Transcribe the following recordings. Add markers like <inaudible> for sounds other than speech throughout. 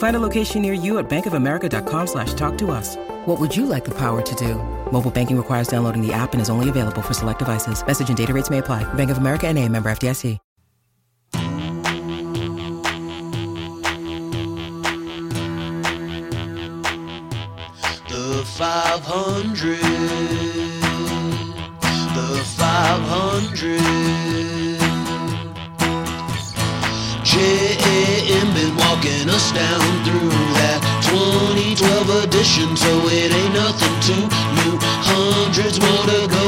Find a location near you at bankofamerica.com slash talk to us. What would you like the power to do? Mobile banking requires downloading the app and is only available for select devices. Message and data rates may apply. Bank of America and a member FDIC. The 500. The 500. JM been walking us down through that 2012 edition, so it ain't nothing too new. Hundreds more to go,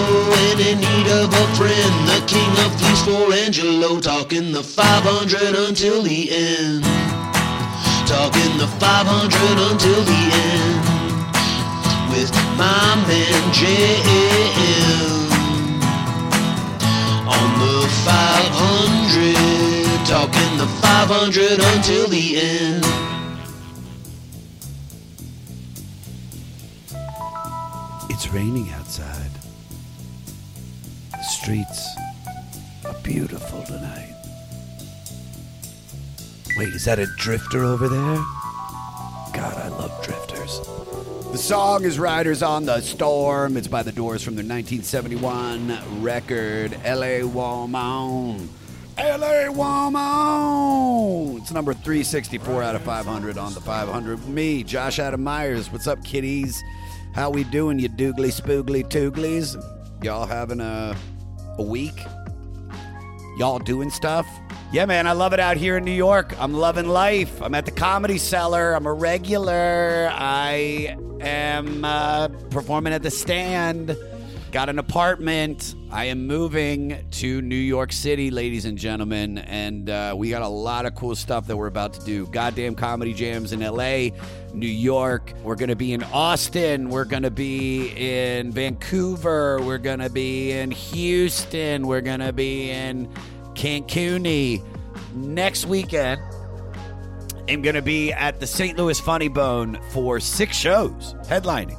and in need of a friend. The king of thieves for Angelo, talking the 500 until the end. Talking the 500 until the end with my man JM on the 500, talking the 500 until the end. It's raining outside. The streets are beautiful tonight. Wait, is that a drifter over there? God, I love drifters. The song is Riders on the Storm. It's by the Doors from their 1971 record, LA Woman. LA Woman. It's number 364 out of 500 on the 500. Me, Josh Adam Meyers. What's up, kiddies? How we doing, you doogly spoogly tooglies? Y'all having a, a week? Y'all doing stuff? Yeah, man, I love it out here in New York. I'm loving life. I'm at the Comedy Cellar. I'm a regular. I am uh, performing at the stand. Got an apartment. I am moving to New York City, ladies and gentlemen, and uh, we got a lot of cool stuff that we're about to do. Goddamn comedy jams in LA, New York. We're going to be in Austin. We're going to be in Vancouver. We're going to be in Houston. We're going to be in Cancun. Next weekend, I'm going to be at the St. Louis Funny Bone for six shows, headlining.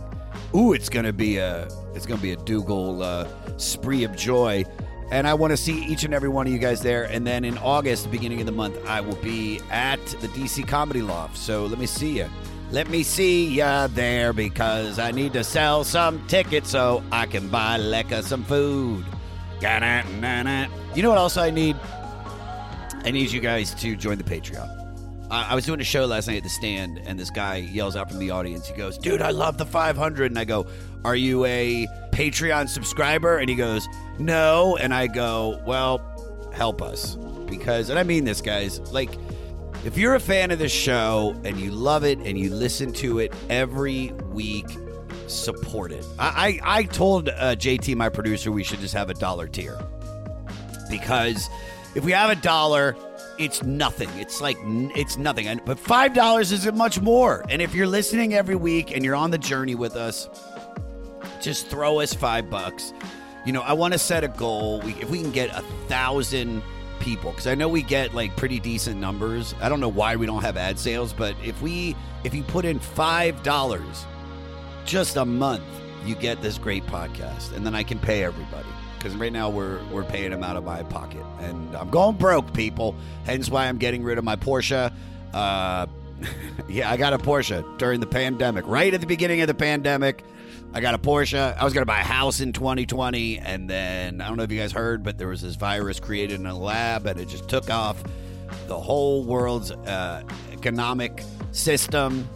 Ooh, it's going to be a it's going to be a Dougal uh, spree of joy. And I want to see each and every one of you guys there. And then in August, beginning of the month, I will be at the DC Comedy Loft. So let me see you. Let me see ya there because I need to sell some tickets so I can buy Lecca some food. You know what else I need? I need you guys to join the Patreon. I I was doing a show last night at the stand, and this guy yells out from the audience. He goes, Dude, I love the 500. And I go, Are you a Patreon subscriber? And he goes, No. And I go, Well, help us. Because, and I mean this, guys, like, if you're a fan of this show and you love it and you listen to it every week, support it. I, I, I told uh, JT, my producer, we should just have a dollar tier because if we have a dollar, it's nothing. It's like it's nothing. But five dollars is much more. And if you're listening every week and you're on the journey with us, just throw us five bucks. You know, I want to set a goal. We, if we can get a thousand people, because I know we get like pretty decent numbers. I don't know why we don't have ad sales, but if we if you put in five dollars just a month, you get this great podcast, and then I can pay everybody. Because right now we're we're paying them out of my pocket, and I'm going broke, people. Hence why I'm getting rid of my Porsche. Uh, <laughs> yeah, I got a Porsche during the pandemic, right at the beginning of the pandemic. I got a Porsche. I was going to buy a house in 2020, and then I don't know if you guys heard, but there was this virus created in a lab, and it just took off the whole world's uh, economic system.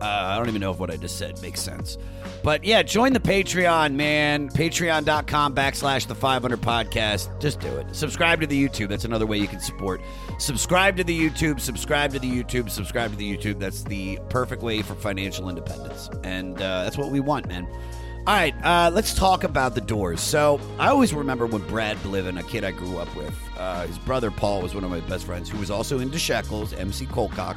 Uh, I don't even know if what I just said makes sense. But yeah, join the Patreon, man. Patreon.com backslash the 500 podcast. Just do it. Subscribe to the YouTube. That's another way you can support. Subscribe to the YouTube. Subscribe to the YouTube. Subscribe to the YouTube. That's the perfect way for financial independence. And uh, that's what we want, man. All right, uh, let's talk about the doors. So I always remember when Brad Bliven, a kid I grew up with, uh, his brother Paul was one of my best friends, who was also into Shekels, MC Colcock.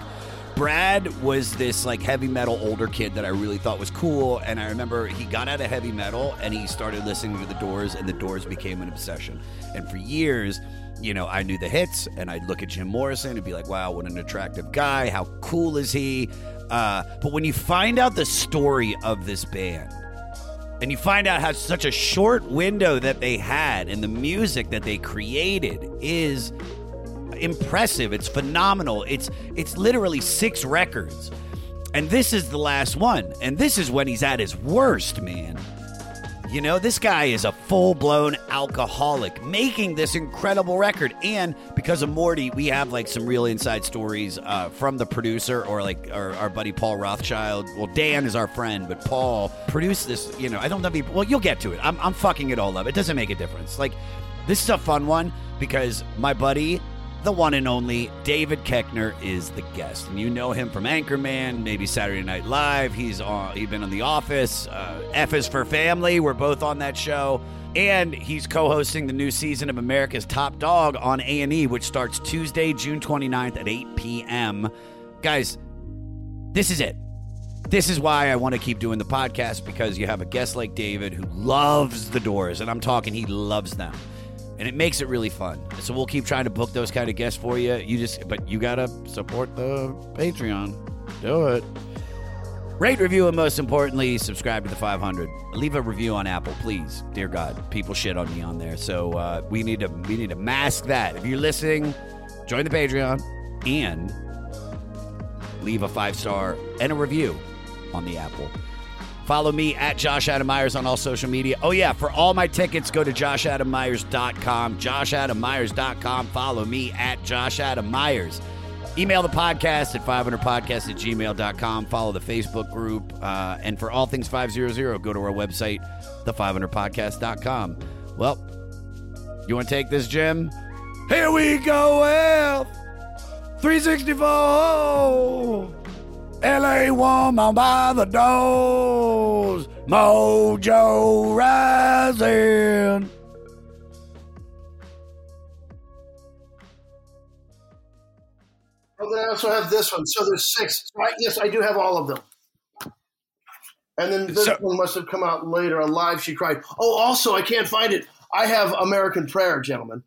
Brad was this like heavy metal older kid that I really thought was cool, and I remember he got out of heavy metal and he started listening to the Doors, and the Doors became an obsession. And for years, you know, I knew the hits, and I'd look at Jim Morrison and be like, "Wow, what an attractive guy! How cool is he?" Uh, but when you find out the story of this band, and you find out how such a short window that they had and the music that they created is impressive. It's phenomenal. It's it's literally six records. And this is the last one. And this is when he's at his worst man. You know this guy is a full-blown alcoholic making this incredible record. And because of morty we have like some real inside stories uh, from the producer or like our, our buddy paul rothchild. Well dan is our friend but paul produced this you know i don't know if well you'll get to it. I'm, I'm fucking it all up. It doesn't make a difference. Like this is a fun one because my buddy the one and only David Koechner is the guest, and you know him from Anchorman, maybe Saturday Night Live. He's on. He's been on The Office. Uh, F is for Family. We're both on that show, and he's co-hosting the new season of America's Top Dog on A and E, which starts Tuesday, June 29th at 8 p.m. Guys, this is it. This is why I want to keep doing the podcast because you have a guest like David who loves the Doors, and I'm talking he loves them and it makes it really fun. So we'll keep trying to book those kind of guests for you. You just, but you gotta support the Patreon. Do it. Rate, review, and most importantly, subscribe to the 500. Leave a review on Apple, please. Dear God, people shit on me on there, so uh, we need to we need to mask that. If you're listening, join the Patreon and leave a five star and a review on the Apple. Follow me at Josh Adam Meyers on all social media. Oh, yeah, for all my tickets, go to joshadammeyers.com. Joshadammeyers.com. Follow me at Josh Adam Meyers. Email the podcast at 500podcast at gmail.com. Follow the Facebook group. Uh, and for all things 500, go to our website, the500podcast.com. Well, you want to take this, Jim? Here we go, Well, 364. LA woman by the doors, mojo rising. Oh, then I also have this one. So there's six. So I, yes, I do have all of them. And then this So- one must have come out later. Alive, she cried. Oh, also, I can't find it. I have American Prayer, gentlemen.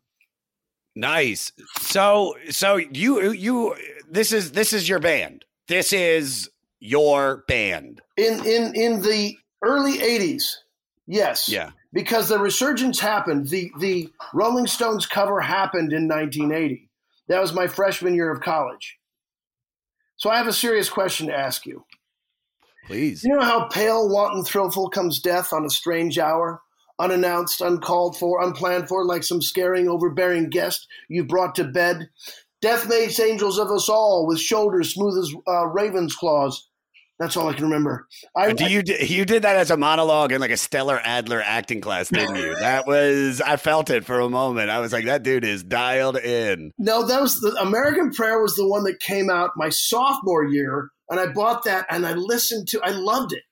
Nice. So, so you, you, this is, this is your band. This is your band. In in in the early '80s, yes, Yeah. because the resurgence happened. the The Rolling Stones cover happened in 1980. That was my freshman year of college. So I have a serious question to ask you. Please. You know how pale, wanton, thrillful comes death on a strange hour, unannounced, uncalled for, unplanned for, like some scaring, overbearing guest you brought to bed? Death makes angels of us all, with shoulders smooth as uh, raven's claws. That's all I can remember. I, Do you you did that as a monologue in like a Stella Adler acting class, didn't you? <laughs> That was I felt it for a moment. I was like, that dude is dialed in. no, that was the American Prayer was the one that came out my sophomore year, and I bought that and I listened to. I loved it.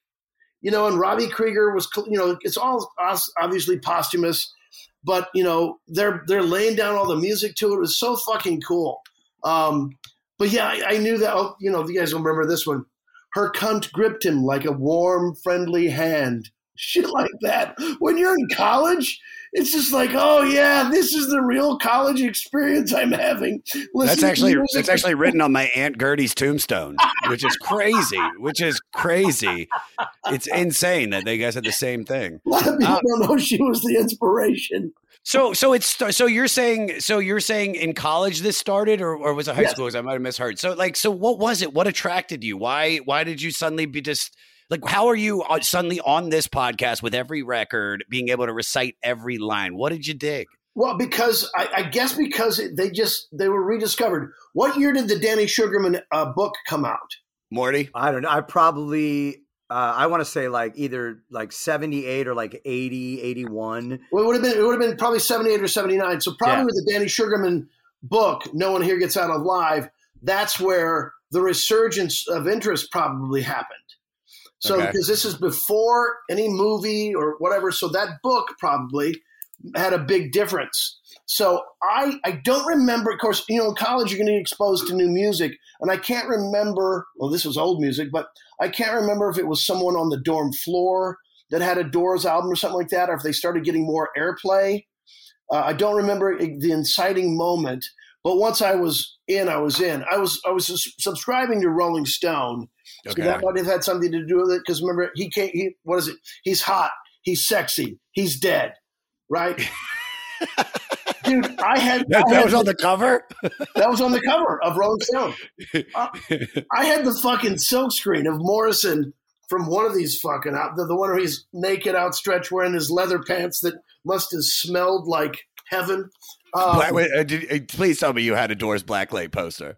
You know, and Robbie Krieger was. You know, it's all obviously posthumous, but you know they're they're laying down all the music to it. It was so fucking cool. Um, but yeah, I, I knew that. Oh, you know, you guys will remember this one. Her cunt gripped him like a warm, friendly hand. <laughs> Shit like that. When you're in college, it's just like, oh yeah, this is the real college experience I'm having. That's actually that's actually written on my aunt Gertie's tombstone, which is crazy. Which is crazy. It's insane that they guys had the same thing. A lot of people um, don't know she was the inspiration. So so it's so you're saying so you're saying in college this started or, or was it high Yes. school? 'Cause I might have misheard. So like so what was it? What attracted you? Why why did you suddenly be just like how are you suddenly on this podcast with every record being able to recite every line? What did you dig? Well, because I, I guess because they just they were rediscovered. What year did the Danny Sugarman uh, book come out? Morty? I don't know. I probably Uh, I want to say like either like 78 or like 80, 81. Well, it would have been it would have been probably 78 or 79. So probably Yeah. with the Danny Sugarman book, No One Here Gets Out of Live, that's where the resurgence of interest probably happened. So Okay. because this is before any movie or whatever, so that book probably had a big difference. So I I don't remember. Of course, you know, in college you're going to get exposed to new music, and I can't remember. Well, this was old music, but I can't remember if it was someone on the dorm floor that had a Doors album or something like that, or if they started getting more airplay. Uh, I don't remember the inciting moment, but once I was in, I was in. I was I was subscribing to Rolling Stone, so that might have had something to do with it. Because remember, he can't. He what is it? He's hot. He's sexy. He's dead. Right. <laughs> Dude, I had, That, I that had was on the cover. that was on the cover of Rolling Stone. <laughs> Uh, I had the fucking silkscreen of Morrison from one of these fucking out the, the one where he's naked, outstretched, wearing his leather pants that must have smelled like heaven. Um, Black, wait, uh, did, uh, please tell me you had a Doors Blacklight poster.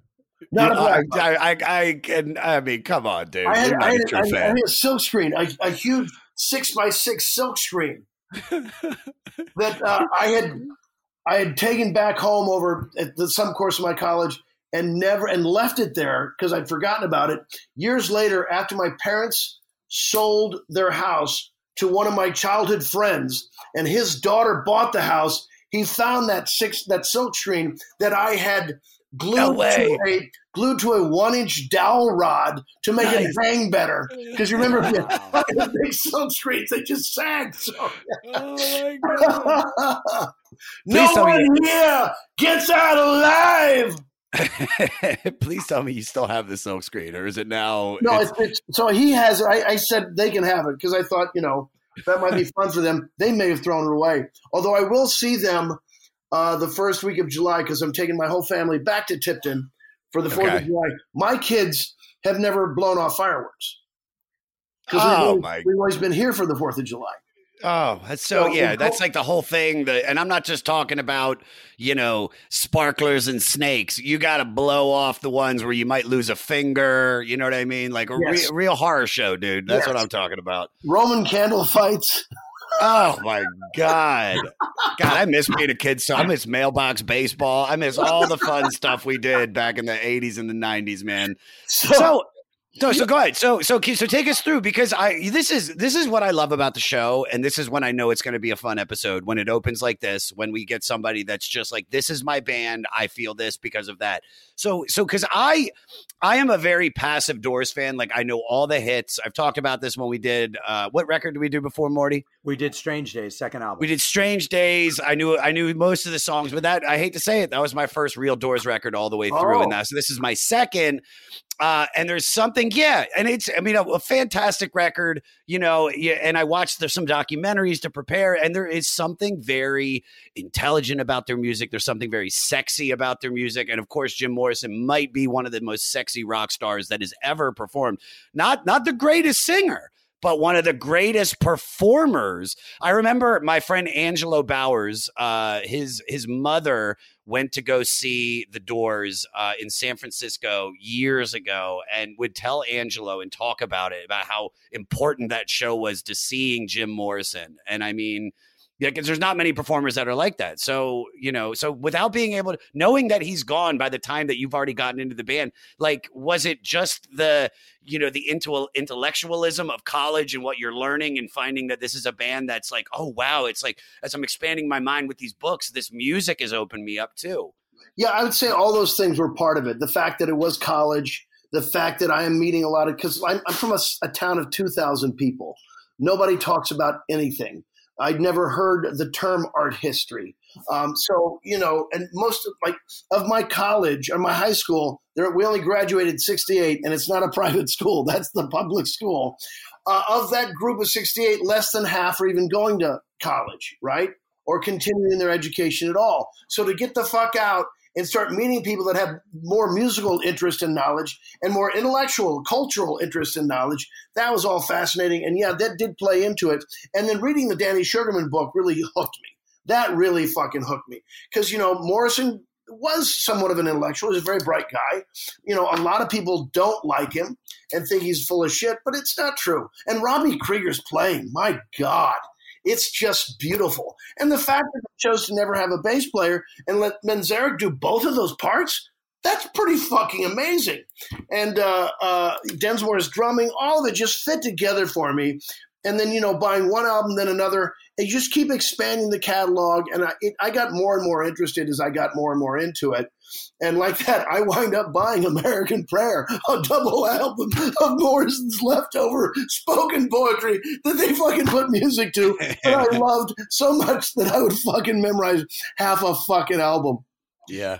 Not a You- black. I, I, I, can. I mean, come on, dude. I had, I, had, a I, I had a silk screen, a, a huge six by six silk screen that uh, I had I had taken back home over at the, some course of my college and never and left it there because I'd forgotten about it. Years later, after my parents sold their house to one of my childhood friends, and his daughter bought the house, he found that six that silk screen that I had glued No to a glued to a one inch dowel rod to make it Nice. hang better. <laughs> Because you remember <laughs> the big silk screens, they just sag. So Oh my god. no Please tell me one here gets out alive. <laughs> Please tell me you still have the silk screen, or is it now? No, it's- it's, it's, so he has. I, I said they can have it because I thought you know that might be fun for them. They may have thrown it away. Although I will see them uh, the first week of July because I'm taking my whole family back to Tipton for the Fourth Okay. of July. My kids have never blown off fireworks because Oh, we've, always- my- we've always been here for the Fourth of July. Oh, that's so So, yeah. That's like the whole thing. And I'm not just talking about you know sparklers and snakes. You got to blow off the ones where you might lose a finger. You know what I mean? Like a Yes. re- real horror show, dude. That's what I'm talking about. Roman candle fights. Oh <laughs> my god, God, I miss being a kid. So I miss mailbox baseball. I miss all the fun <laughs> stuff we did back in the 80s and the 90s, man. So, so no, so go ahead. So so so take us through because I this is this is what I love about the show, and this is when I know it's going to be a fun episode when it opens like this. When we get somebody that's just like, this is my band. I feel this because of that. So so because I I am a very passive Doors fan. Like I know all the hits. I've talked about this when we did uh, what record did we do before Morty? We did Strange Days, second album. We did Strange Days. I knew I knew most of the songs, but that I hate to say it, that was my first real Doors record all the way through, Oh. and now so this is my second. Uh, and there's something, yeah, and it's I mean a, a fantastic record, you know. Yeah, and I watched there's some documentaries to prepare, and there is something very intelligent about their music. There's something very sexy about their music, and of course, Jim Morrison might be one of the most sexy rock stars that has ever performed. Not not the greatest singer, but one of the greatest performers. I remember my friend Angelo Bowers, uh, his his mother went to go see the Doors uh, in San Francisco years ago, and would tell Angelo and talk about it about how important that show was to seeing Jim Morrison. And I mean. Yeah, because there's not many performers that are like that. So, you know, so without being able to knowing that he's gone by the time that you've already gotten into the band, like, was it just the, you know, the intel- intellectualism of college and what you're learning and finding that this is a band that's like, oh, wow, it's like as I'm expanding my mind with these books, this music has opened me up too. Yeah, I would say all those things were part of it. The fact that it was college, the fact that I am meeting a lot of because I'm, I'm from a town of two thousand people. Nobody talks about anything. I'd never heard the term art history. Um, so you know, and most of, like of my college or my high school, there we only graduated '68, and it's not a <laughs> private school. That's the public school. Uh, of that group of '68, less than half are even going to college, right? Or continuing their education at all. So to get the fuck out and start meeting people that have more musical interest and knowledge and more intellectual, cultural interest and knowledge. That was all fascinating. And yeah, that did play into it. And then reading the Danny Sugarman book really <laughs> hooked me. That really fucking hooked me. Because, you know, Morrison was somewhat of an intellectual. He's a very bright guy. You know, a lot of people don't like him and think he's full of shit, but it's not true. And Robbie Krieger's playing, my God, it's just beautiful. And the fact that they chose to never have a bass player and let Manzarek do both of those parts, that's pretty fucking amazing. And uh, uh, Densmore's drumming, all of it just fit together for me. And then, you know, buying one album, then another, and just keep expanding the catalog. And I, it, I got more and more interested as I got more and more into it. And like that, I wind up buying American Prayer, a double album of Morrison's leftover spoken poetry that they fucking put music to that I <laughs> loved so much that I would fucking memorize half a fucking album. Yeah.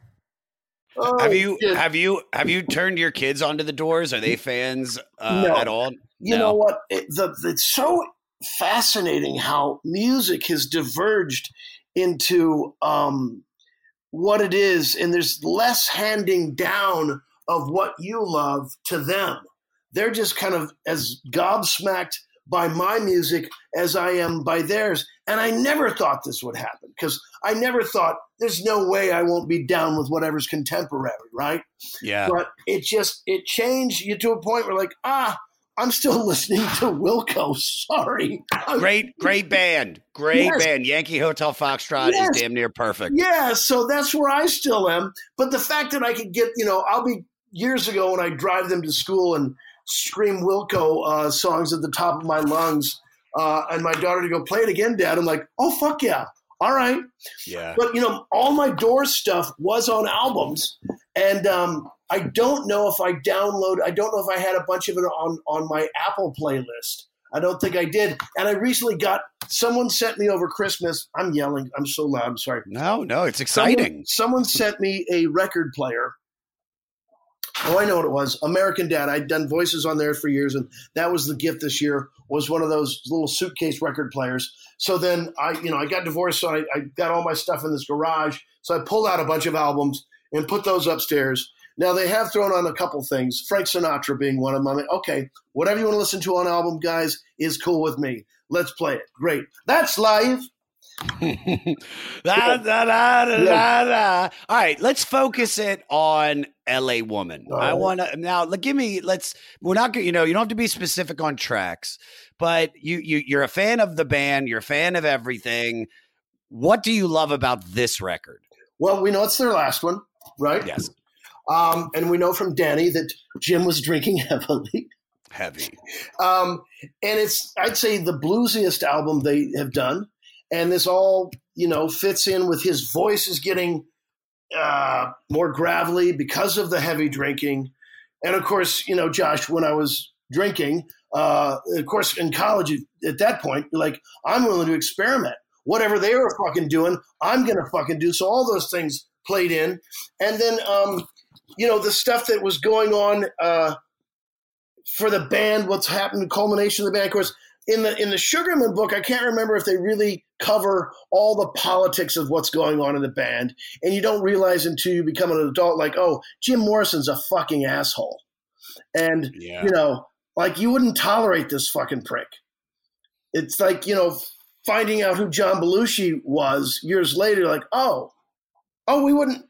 Oh, have you shit. have you have you turned your kids onto the Doors? Are they fans uh, No. at all? You know what? It, the, it's so fascinating how music has diverged into um, what it is, and there's less handing down of what you love to them. They're just kind of as gobsmacked by my music as I am by theirs. And I never thought this would happen because I never thought there's no way I won't be down with whatever's contemporary, right? Yeah. But it just it changed you to a point where like ah, I'm still <laughs> listening to Wilco. Sorry, <laughs> Great, great band. Great Yes. band. Yankee Hotel Foxtrot Yes. is damn near perfect. Yeah, so that's where I still am. But the fact that I could get, you know, I'll be years ago when I drive them to school and scream Wilco uh, songs at the top of my lungs, uh, and my daughter to go play it again, Dad. I'm like, oh fuck yeah, all right. Yeah. But you know, all my Doors stuff was on albums, and um, I don't know if I download. I don't know if I had a bunch of it on on my Apple playlist. I don't think I did. And I recently got someone sent me over Christmas. I'm yelling. I'm so loud. I'm sorry. No, no, it's Someone- exciting. Someone, sent me a record player. Oh, I know what it was. American Dad. I'd done voices on there for years, and that was the gift this year. Was one of those little suitcase record players. So then I, you know, I got divorced, so I, I got all my stuff in this garage. So I pulled out a bunch of albums and put those upstairs. Now they have thrown on a couple things, Frank Sinatra being one of them. I'm like, okay, whatever you want to listen to on album, guys, is cool with me. Let's play it. Great. That's live. <laughs> Da, da, da. All right, let's focus it on LA Woman. I want to now give me let's we're not you know, you don't have to be specific on tracks, but you you you're a fan of the band, you're a fan of everything. What do you love about this record? Well, we know it's their last one, right? Yes, Um, and we know from Danny that Jim was drinking <laughs> heavily. heavy. Um, and it's, I'd say, the bluesiest album they have done. And this all, you know, fits in with his voice is getting uh, more gravelly because of the heavy drinking. And of course, you know, Josh, when I was drinking, uh, of course, in college at that point, like, I'm willing to experiment. Whatever they were fucking doing, I'm going to fucking do. So all those things played in. And then, um, you know, the stuff that was going on uh, for the band, what's happened, culmination of the band. Of course, in the in the Sugarman book, I can't remember if they really cover all the politics of what's going on in the band, and you don't realize until you become an adult, like, oh, Jim Morrison's a fucking asshole, and Yeah. you know, like you wouldn't tolerate this fucking prick. It's like you know, finding out who John Belushi was years later, like, oh, oh, we wouldn't,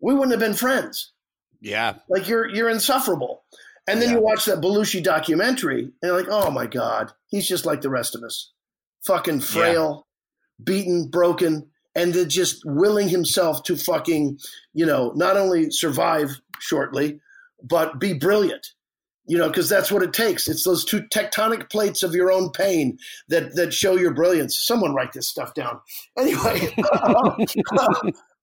we wouldn't have been friends. Yeah. Like you're you're insufferable. And then Yeah. you watch that Belushi documentary, and you're like, oh my god, he's just like the rest of us, fucking frail, beaten, broken, and then just willing himself to fucking, you know, not only survive shortly, but be brilliant. You know, because that's what it takes. It's those two tectonic plates of your own pain that that show your brilliance. Someone write this stuff down. Anyway, <laughs> uh,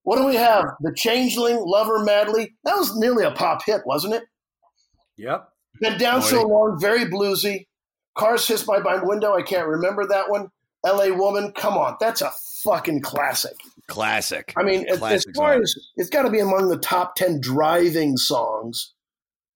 what do we have? The Changeling, Love Her Madly. That was nearly a pop hit, wasn't it? Yep. Been down so long, very bluesy. Cars hiss by my window. I can't remember that one. L.A. Woman. Come on, that's a fucking classic. Classic. I mean, as- as far song. as it's got to be among the top ten driving songs,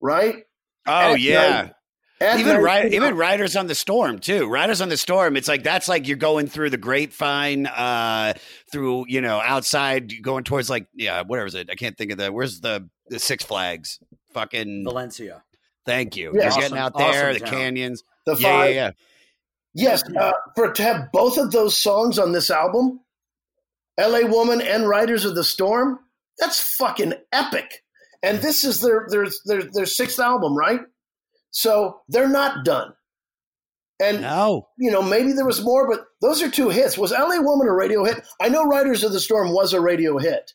right? Oh At yeah. night- at even night, ri- even Riders on the Storm too. Riders on the Storm. It's like that's like you're going through the grapevine, uh, through you know outside, going towards like yeah, whatever is it? I can't think of the. Where's the the Six Flags? Fucking. Valencia. Thank you. Yeah. You're Awesome- getting out there, awesome the town. canyons. the Yeah, yeah, yeah. Yes, uh, for to have both of those songs on this album, "L.A. Woman" and "Riders of the Storm," that's fucking epic. And this is their their their, their sixth album, right? So they're not done. And No. you know, maybe there was more, but those are two hits. Was "L.A. Woman" a radio hit? I know "Riders of the Storm" was a radio hit.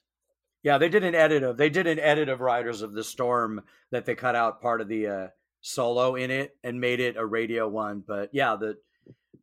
Yeah, they did an edit of they did an edit of Riders of the Storm that they cut out part of the uh, solo in it and made it a radio one. But yeah, the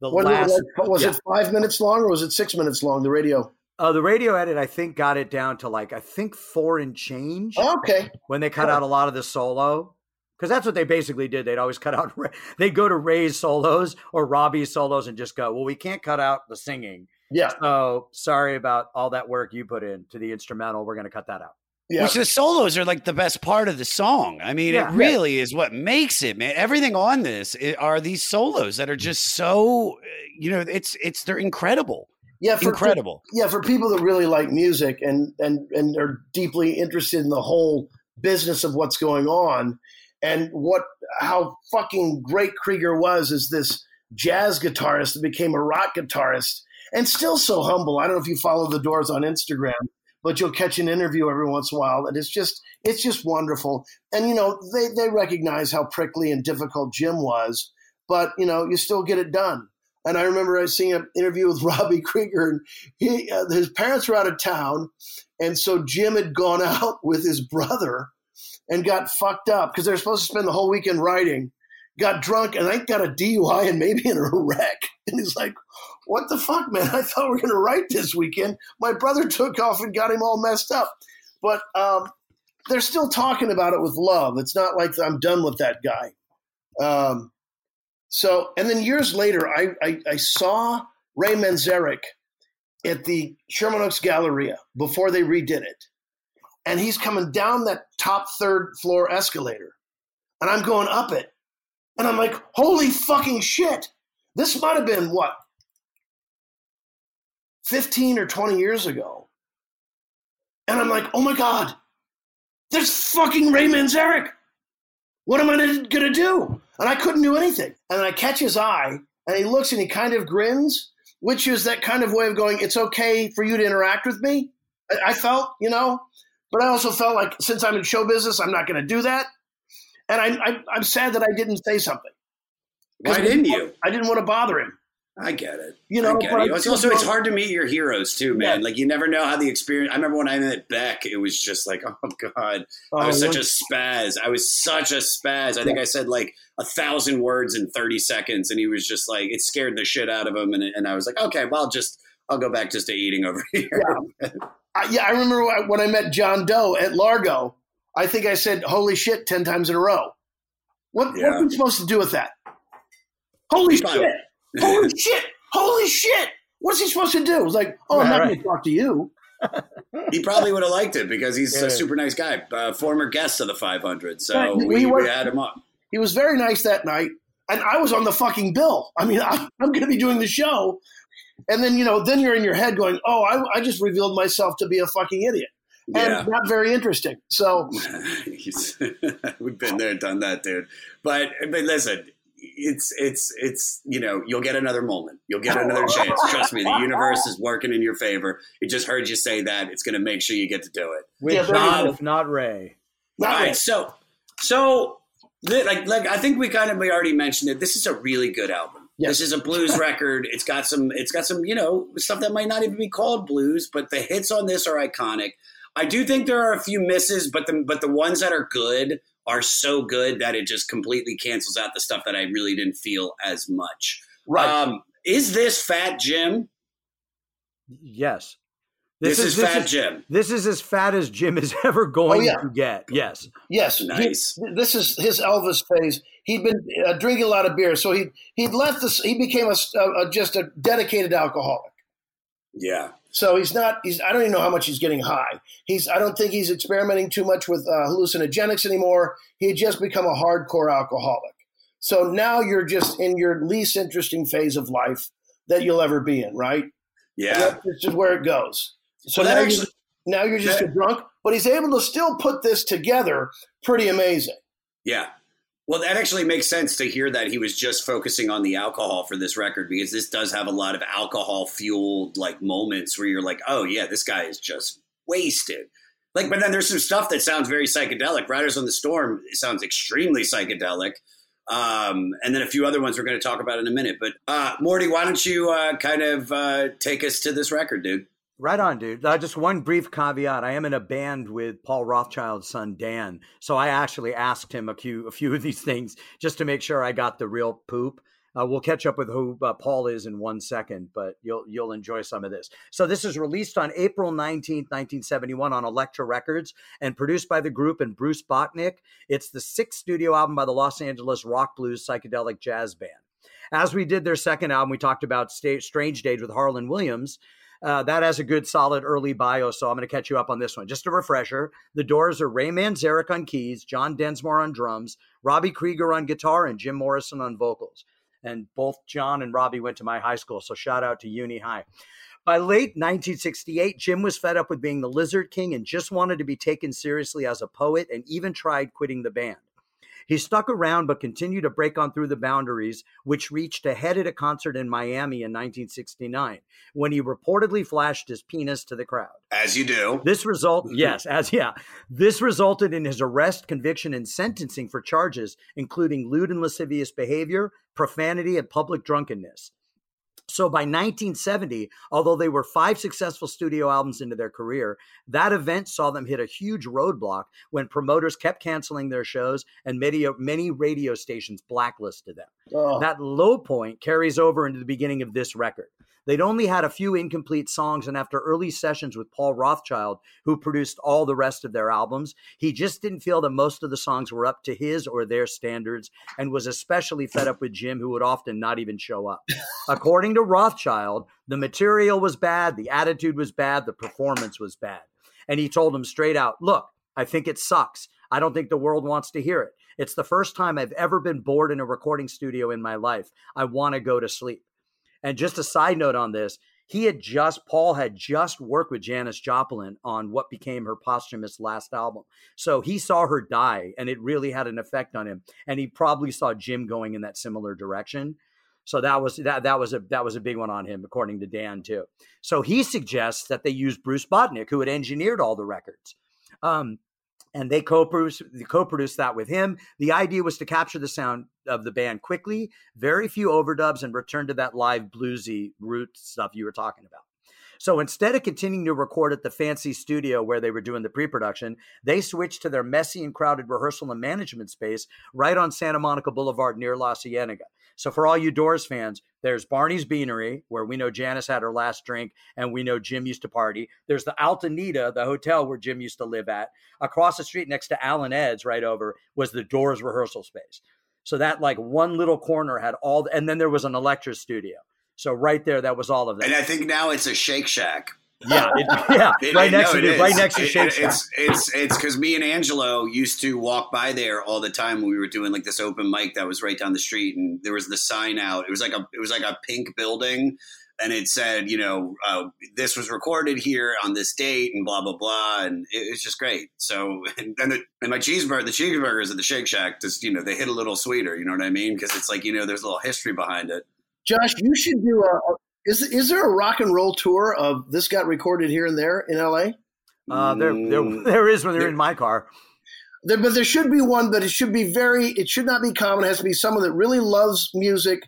the Was, last it, was yeah. it five minutes long or was it six minutes long? The radio. uh, the radio edit I think got it down to like I think four and change Okay. when they cut Cool. out a lot of the solo. Because that's what they basically did. They'd always <laughs> cut out. They'd go to Ray's solos or Robbie's solos and just go, "Well, we can't cut out the singing, Yeah. so sorry about all that work you put in to the instrumental. We're going to cut that out." Yeah. Which the solos are like the best part of the song. I mean, Yeah. it really is what makes it, man. Everything on this are these solos that are just so, you know, it's it's they're incredible, yeah. For, incredible. yeah, for people that really like music and and and are deeply interested in the whole business of what's going on and what how fucking great Krieger was as this jazz guitarist that became a rock guitarist and still so humble. I don't know if you follow the Doors on Instagram, but you'll catch an interview every once in a while and it's just it's just wonderful. And you know, they they recognize how prickly and difficult Jim was, but you know, you still get it done. And I remember I was seeing an interview with <laughs> Robbie Krieger, and he, uh, his parents were out of town, and so Jim had gone <laughs> out with his brother and got fucked up because they were supposed to spend the whole weekend writing. Got drunk and I got a DUI and maybe in a <laughs> wreck. And he's like, "What the fuck, man? <laughs> I thought we were going to write this weekend. My brother took off and got him all messed up." But um, they're still talking about it with love. It's not like I'm done with that guy. Um, so, and then years later, I, I, I saw Ray Manzarek at the Sherman Oaks Galleria before they redid it. And he's coming down that top third floor escalator. And I'm going up it. And I'm like, holy fucking shit. This might have been what? 15 or 20 years ago. And I'm like, oh my God, there's fucking Ray Manzarek. What am I going to do? And I couldn't do anything. And I catch his eye, and he looks and he kind of grins, which is that kind of way of going, it's okay for you to interact with me. I, I felt, you know, but I also felt like since I'm in show business, I'm not going to do that. And I, I, I'm sad that I didn't say something. Why I didn't you? I didn't want to bother him. I get it. You know, I get but it. It's also it's hard to meet your heroes too, man. Yeah. Like you never know how the experience. I remember when I met Beck, it was just like, <laughs> oh god, I was Oh, such a spaz. I was such a spaz. I think I said like a thousand words in thirty seconds, and he was just like, it scared the shit out of him, and and I was like, okay, well, I'll just I'll go back just to eating over <laughs> here. I, yeah, I remember when I- met John Doe at Largo. I think I said "Holy shit" ten times in a row. What Yeah. what are we supposed to do with that? Holy shit! Holy shit! Holy shit! What's he supposed to do? It was like, oh, I'm not right. going to talk to you. he probably would have liked it because he's Yeah. a super nice guy, uh, former guest of the 500. So Right. we, We were- we had him up. He was very nice that night, and I was on the fucking bill. I mean, <laughs> I'm, I'm going to be doing the show, and then you know, then you're in your head going, oh, I, I just revealed myself to be a fucking idiot, Yeah. and not very interesting. So <laughs> <laughs> We've been there, done that, dude. But but listen, it's it's it's you know you'll get another moment, you'll get <laughs> another chance. Trust me, the universe is working in your favor. It just heard you say that. It's going to make sure you get to do it. With Yeah, there John, if not Ray. All not right, so so like like I think we kind of we already mentioned it. This is a really good album. Yes. This is a blues <laughs> record. It's got some. It's got some. You know, stuff that might not even be called blues, but the hits on this are iconic. I do think there are a few misses, but the but the ones that are good are so good that it just completely cancels out the stuff that I really didn't feel as much. Right. Um, is this Fat Jim? Yes. This, is, Fat Jim. This is as fat as Jim is <laughs> ever going Oh, yeah. to get. Yes. Yes, he- Nice. this is his Elvis phase. He'd been uh, drinking a lot of beer, so he he'd left this. He became a just a dedicated alcoholic. Yeah. So he's not. He's. I don't even know how much he's getting high. He's. I don't think he's experimenting too much with uh, hallucinogenics anymore. He had just become a hardcore alcoholic. So now you're just in your least interesting phase of life that you'll ever be in, right? Yeah. This is where it goes. So Well, now, actually- you're, now you're just that- a drunk, but he's able to still put this together. Pretty amazing. Yeah. Well, that actually makes sense to hear that he was just focusing on the alcohol for this record because this does have a lot of alcohol fueled like moments where you're like, oh yeah, this guy is just wasted. Like, but then there's some stuff that sounds very psychedelic. Riders on the Storm sounds extremely psychedelic. Um, and then a few other ones we're going to talk about in a minute. But uh, Morty, why don't you uh, kind of uh, take us to this record, dude? Right on, dude. Uh, just one brief caveat. I am in a band with Paul Rothchild's son, Dan. So I actually asked him a few, a few of these things just to make sure I got the real poop. Uh, we'll catch up with who uh, Paul is in one second, but you'll you'll enjoy some of this. So this is released on April 19th, 1971 on Elektra Records and produced by the group and Bruce Botnick. It's the sixth studio album by the Los Angeles rock blues psychedelic jazz band. As we did their second album, we talked about Sta- Strange Days with Harland Williams. Uh, that has a good solid early bio, so I'm going to catch you up on this one. Just a refresher: the Doors are Ray Manzarek on keys, John Densmore on drums, Robbie Krieger on guitar, and Jim Morrison on vocals. And both John and Robbie went to my high school, so shout out to Uni High. By late 1968, Jim was fed up with being the Lizard King and just wanted to be taken seriously as a poet, and even tried quitting the band. He stuck around but continued to break on through the boundaries, which reached a head at a concert in Miami in 1969 when he reportedly flashed his penis to the crowd. As you do. This result, <laughs> yes, as yeah, this resulted in his arrest, conviction, and sentencing for charges including lewd and lascivious behavior, profanity, and public drunkenness. So by 1970, although they were five successful studio albums into their career, that event saw them hit a huge roadblock when promoters kept canceling their shows and many, many radio stations blacklisted them. Oh. That low point carries over into the beginning of this record. They'd only had a few incomplete songs, and after early sessions with Paul Rothchild, who produced all the rest of their albums, he just didn't feel that most of the songs were up to his or their standards and was especially fed up with Jim, who would often not even show up. <laughs> According to Rothchild, the material was bad, the attitude was bad, the performance was bad. And he told him straight out, Look, I think it sucks. I don't think the world wants to hear it. It's the first time I've ever been bored in a recording studio in my life. I want to go to sleep. And just a side note on this, he had just Paul had just worked with Janis Joplin on what became her posthumous last album. So he saw her die and it really had an effect on him. And he probably saw Jim going in that similar direction. So that was that that was a that was a big one on him, according to Dan too. So he suggests that they use Bruce Botnick, who had engineered all the records. Um, and they co-produced co-produced that with him. The idea was to capture the sound of the band quickly, very few overdubs, and return to that live bluesy root stuff you were talking about. So instead of continuing to record at the fancy studio where they were doing the pre-production, they switched to their messy and crowded rehearsal and management space right on Santa Monica Boulevard near La Cienega. So for all you Doors fans, there's Barney's Beanery, where we know Janis had her last drink and we know Jim used to party. There's the Altanita, the hotel where Jim used to live at. Across the street next to Alan Ed's, right over, was the Doors rehearsal space. So that like one little corner had all, and then there was an Elektra studio. So right there, that was all of that. And I think now it's a Shake Shack. Yeah, it, <laughs> yeah, It- right no, next to it it, is. right next to It- Shake it- Shack. It's it's it's because me and Angelo used to walk by there all the time when we were doing like this open mic that was right down the street, and there was the sign out. It was like a it was like a pink building, and it said, you know, uh, this was recorded here on this date, and blah blah blah, and it was just great. So <laughs> and then the, and my cheeseburger, the cheeseburgers at the Shake Shack, just you know, they hit a little sweeter. You know what I mean? Because it's like you know, there's a little history behind it. Josh, you should do a. a- Is is there a rock and roll tour of this got recorded here and there in L.A.? Uh, there, there, Mm, <laughs> there is when they're there- in my car. There, but there should be one, but it should be very. It should not be common. It has to be someone that really loves music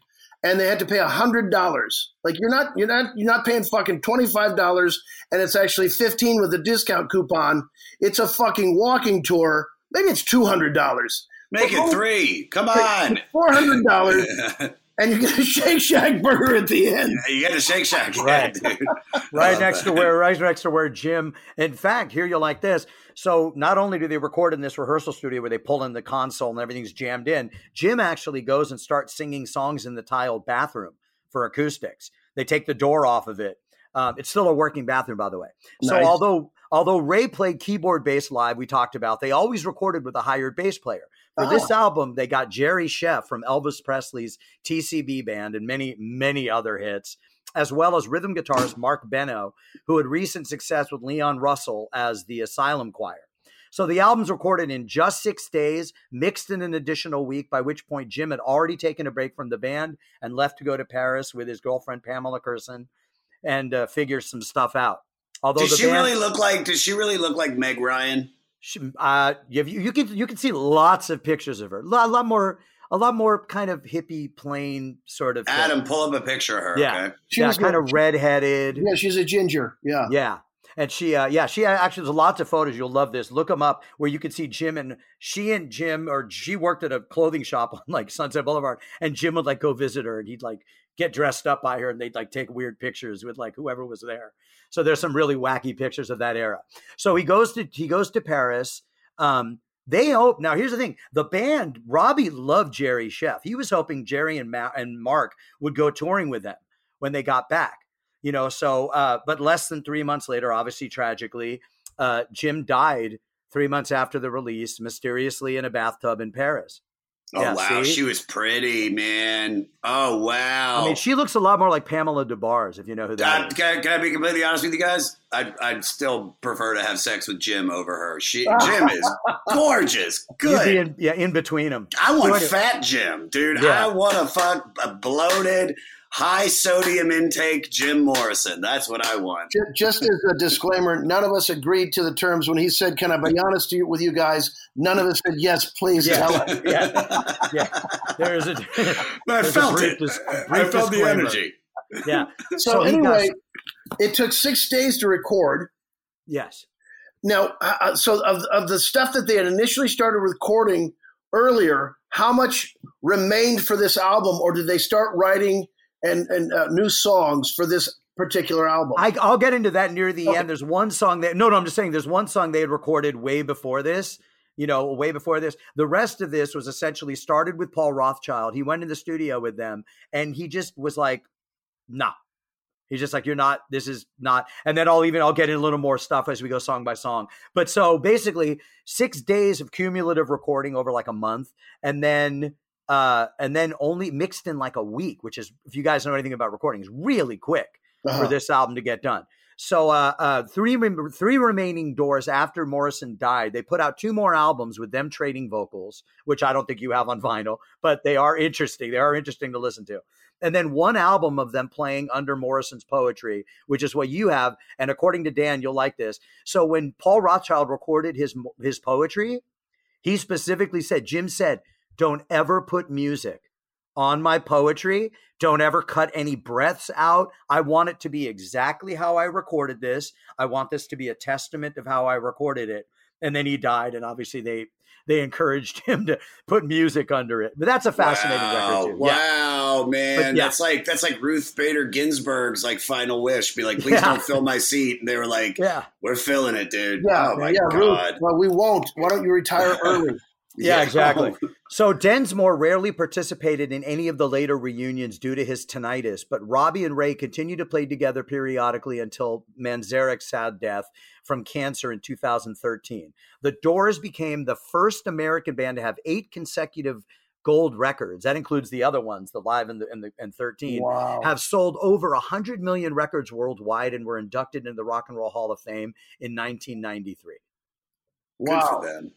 and they had to pay a hundred dollars. Like you're not you're not you're not paying fucking twenty five dollars, and it's actually fifteen with a discount coupon. It's a fucking walking tour. Maybe it's two hundred dollars. Make it three. Come on. <laughs> Four hundred dollars, <laughs> and you get a Shake Shack burger at the end. you get a Shake Shack, <laughs> yeah, Right. dude. right Love next to where right next to where Jim. In fact, here you like this. So not only do they record in this rehearsal studio where they pull in the console and everything's jammed in, Jim actually goes and starts singing songs in the tiled bathroom for acoustics. They take the door off of it. Um, it's still a working bathroom, by the way. So Nice. although although Ray played keyboard bass live, we talked about they always recorded with a hired bass player. For this album, they got Jerry Scheff from Elvis Presley's TCB band and many many other hits as well as rhythm guitarist Mark Benno, who had recent success with Leon Russell as the Asylum Choir. So the album's recorded in just six days, mixed in an additional week, by which point Jim had already taken a break from the band and left to go to Paris with his girlfriend Pamela Courson and uh, figure some stuff out. Although she band, really look like? Does she really look like Meg Ryan? She- uh, you, you can you can see lots of pictures of her, a lot, more, a lot more kind of hippie, plain sort of. thing. Adam, pull up a picture of her. Yeah. Okay. She yeah, was kind a- of redheaded. Yeah, she's a ginger. Yeah. Yeah. And she, uh, yeah, she actually, there's lots of photos. You'll love this. Look them up where you can see Jim and she and Jim, or she worked at a clothing shop <laughs> on like Sunset Boulevard, and Jim would like go visit her and he'd like get dressed up by her and they'd like take weird pictures with like whoever was there. So there's some really wacky pictures of that era. So he goes to, he goes to Paris. Um, they hope now. Here's the thing: the band Robbie loved Jerry Scheff. He was hoping Jerry and Ma- and Mark would go touring with them when they got back you know so uh but less than three months later obviously tragically uh jim died three months after the release mysteriously in a bathtub in paris Oh Yeah, wow, see? she was pretty, man. Oh wow. i mean she looks a lot more like pamela Des Barres, if you know who that Uh, is. can, I, can I be completely honest with you guys? I'd, I'd still prefer to have sex with Jim over her. She, <laughs> Jim is gorgeous, good. in, yeah in between them I want anyway- fat Jim, dude. Yeah. I want to fuck a bloated, high sodium intake Jim Morrison. That's what I want. Just as a disclaimer, none of us agreed to the terms when he said, "Can I be honest you, with you guys?" None of us said, "Yes, please Yeah. tell us." <laughs> yeah yeah <laughs> there's a But I felt brief it. dis- I brief felt the energy. yeah So, he got- anyway, it took six days to record. yes Now, uh, so of of the stuff that they had initially started recording earlier, how much remained for this album, or did they start writing and and uh, new songs for this particular album? I, I'll get into that near the Okay. end. There's one song that no, no, I'm just saying there's one song they had recorded way before this. You know, way before this. The rest of this was essentially started with Paul Rothchild. He went in the studio with them, and he just was like, "Nah." He's just like, "You're not. This is not." And then I'll even I'll get in a little more stuff as we go song by song. But so basically, six days of cumulative recording over like a month, and then uh and then only mixed in like a week, which is if you guys know anything about recording, is really quick Uh-huh. for this album to get done. So, uh, uh, three three remaining doors after Morrison died, they put out two more albums with them trading vocals, which I don't think you have on vinyl, but they are interesting. They are interesting to listen to. And then one album of them playing under Morrison's poetry, which is what you have. And according to Dan, you'll like this. So when Paul Rothchild recorded his his poetry, he specifically said, Jim said, "Don't ever put music on my poetry. Don't ever cut any breaths out. I want it to be exactly how I recorded this. I want this to be a testament of how I recorded it. And then he died, and obviously they they encouraged <laughs> him to put music under it. But that's a fascinating wow, record too. Yeah. Wow, man, yeah. that's like that's like Ruth Bader Ginsburg's like final wish. Be like, please Yeah. don't fill my seat. And they were like, Yeah. we're filling it, dude. yeah, oh my yeah, god. Ruth. Well, we won't. Why don't you retire early? Yeah, exactly. <laughs> So Densmore rarely participated in any of the later reunions due to his tinnitus, but Robbie and Ray continued to play together periodically until Manzarek's sad death from cancer in 2013. The Doors became the first American band to have eight consecutive gold records. That includes the other ones, the live and the and, the, and 13 Wow. have sold over 100 million records worldwide and were inducted into the Rock and Roll Hall of Fame in 1993. Good Wow. for them.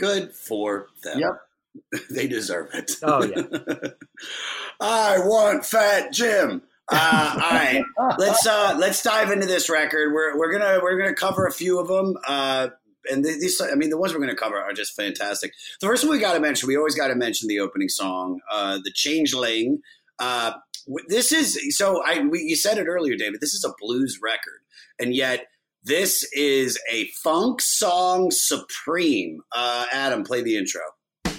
Good for them. Yep. <laughs> they deserve it. Oh, yeah. <laughs> I want Fat Jim. Uh, <laughs> all right, let's uh, let's dive into this record. We're we're gonna we're gonna cover a few of them. Uh, and these, I mean, the ones we're going to cover are just fantastic. The first one we got to mention, we always got to mention the opening song, uh, "The Changeling." Uh, this is so. I we, you said it earlier, David. This is a blues record, and yet this is a funk song supreme. Uh, Adam, play the intro. <laughs>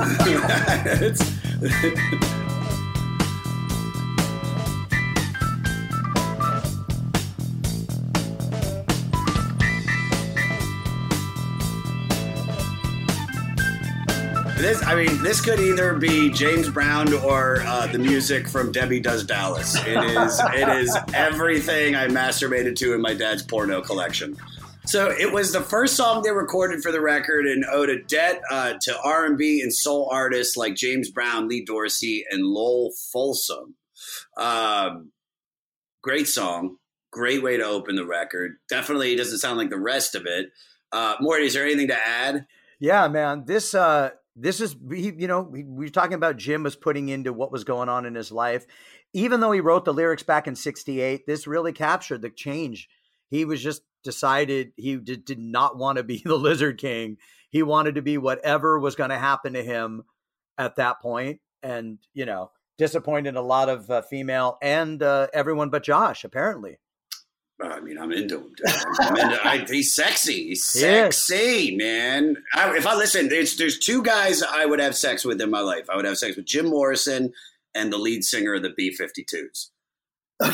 <laughs> <laughs> It's- This, I mean, this could either be James Brown or uh, the music from Debbie Does Dallas. It is, it is everything I masturbated to in my dad's porno collection. So it was the first song they recorded for the record and owed a debt uh, to R&B and soul artists like James Brown, Lee Dorsey, and Lowell Fulson. Um, great song, great way to open the record. Definitely doesn't sound like the rest of it. Uh, Morty, is there anything to add? Yeah, man. This uh this is you know we, we were talking about Jim was putting into what was going on in his life. Even though he wrote the lyrics back in '68, this really captured the change. He was just decided he did, did not want to be <laughs> the Lizard King. He wanted to be whatever was going to happen to him at that point, and you know disappointed a lot of uh, female and uh, everyone but Josh apparently. I mean, I'm into him. I'm into, I, <laughs> he's sexy. He's sexy, man. I, if I listen, there's there's two guys I would have sex with in my life. I would have sex with Jim Morrison and the lead singer of the B52s,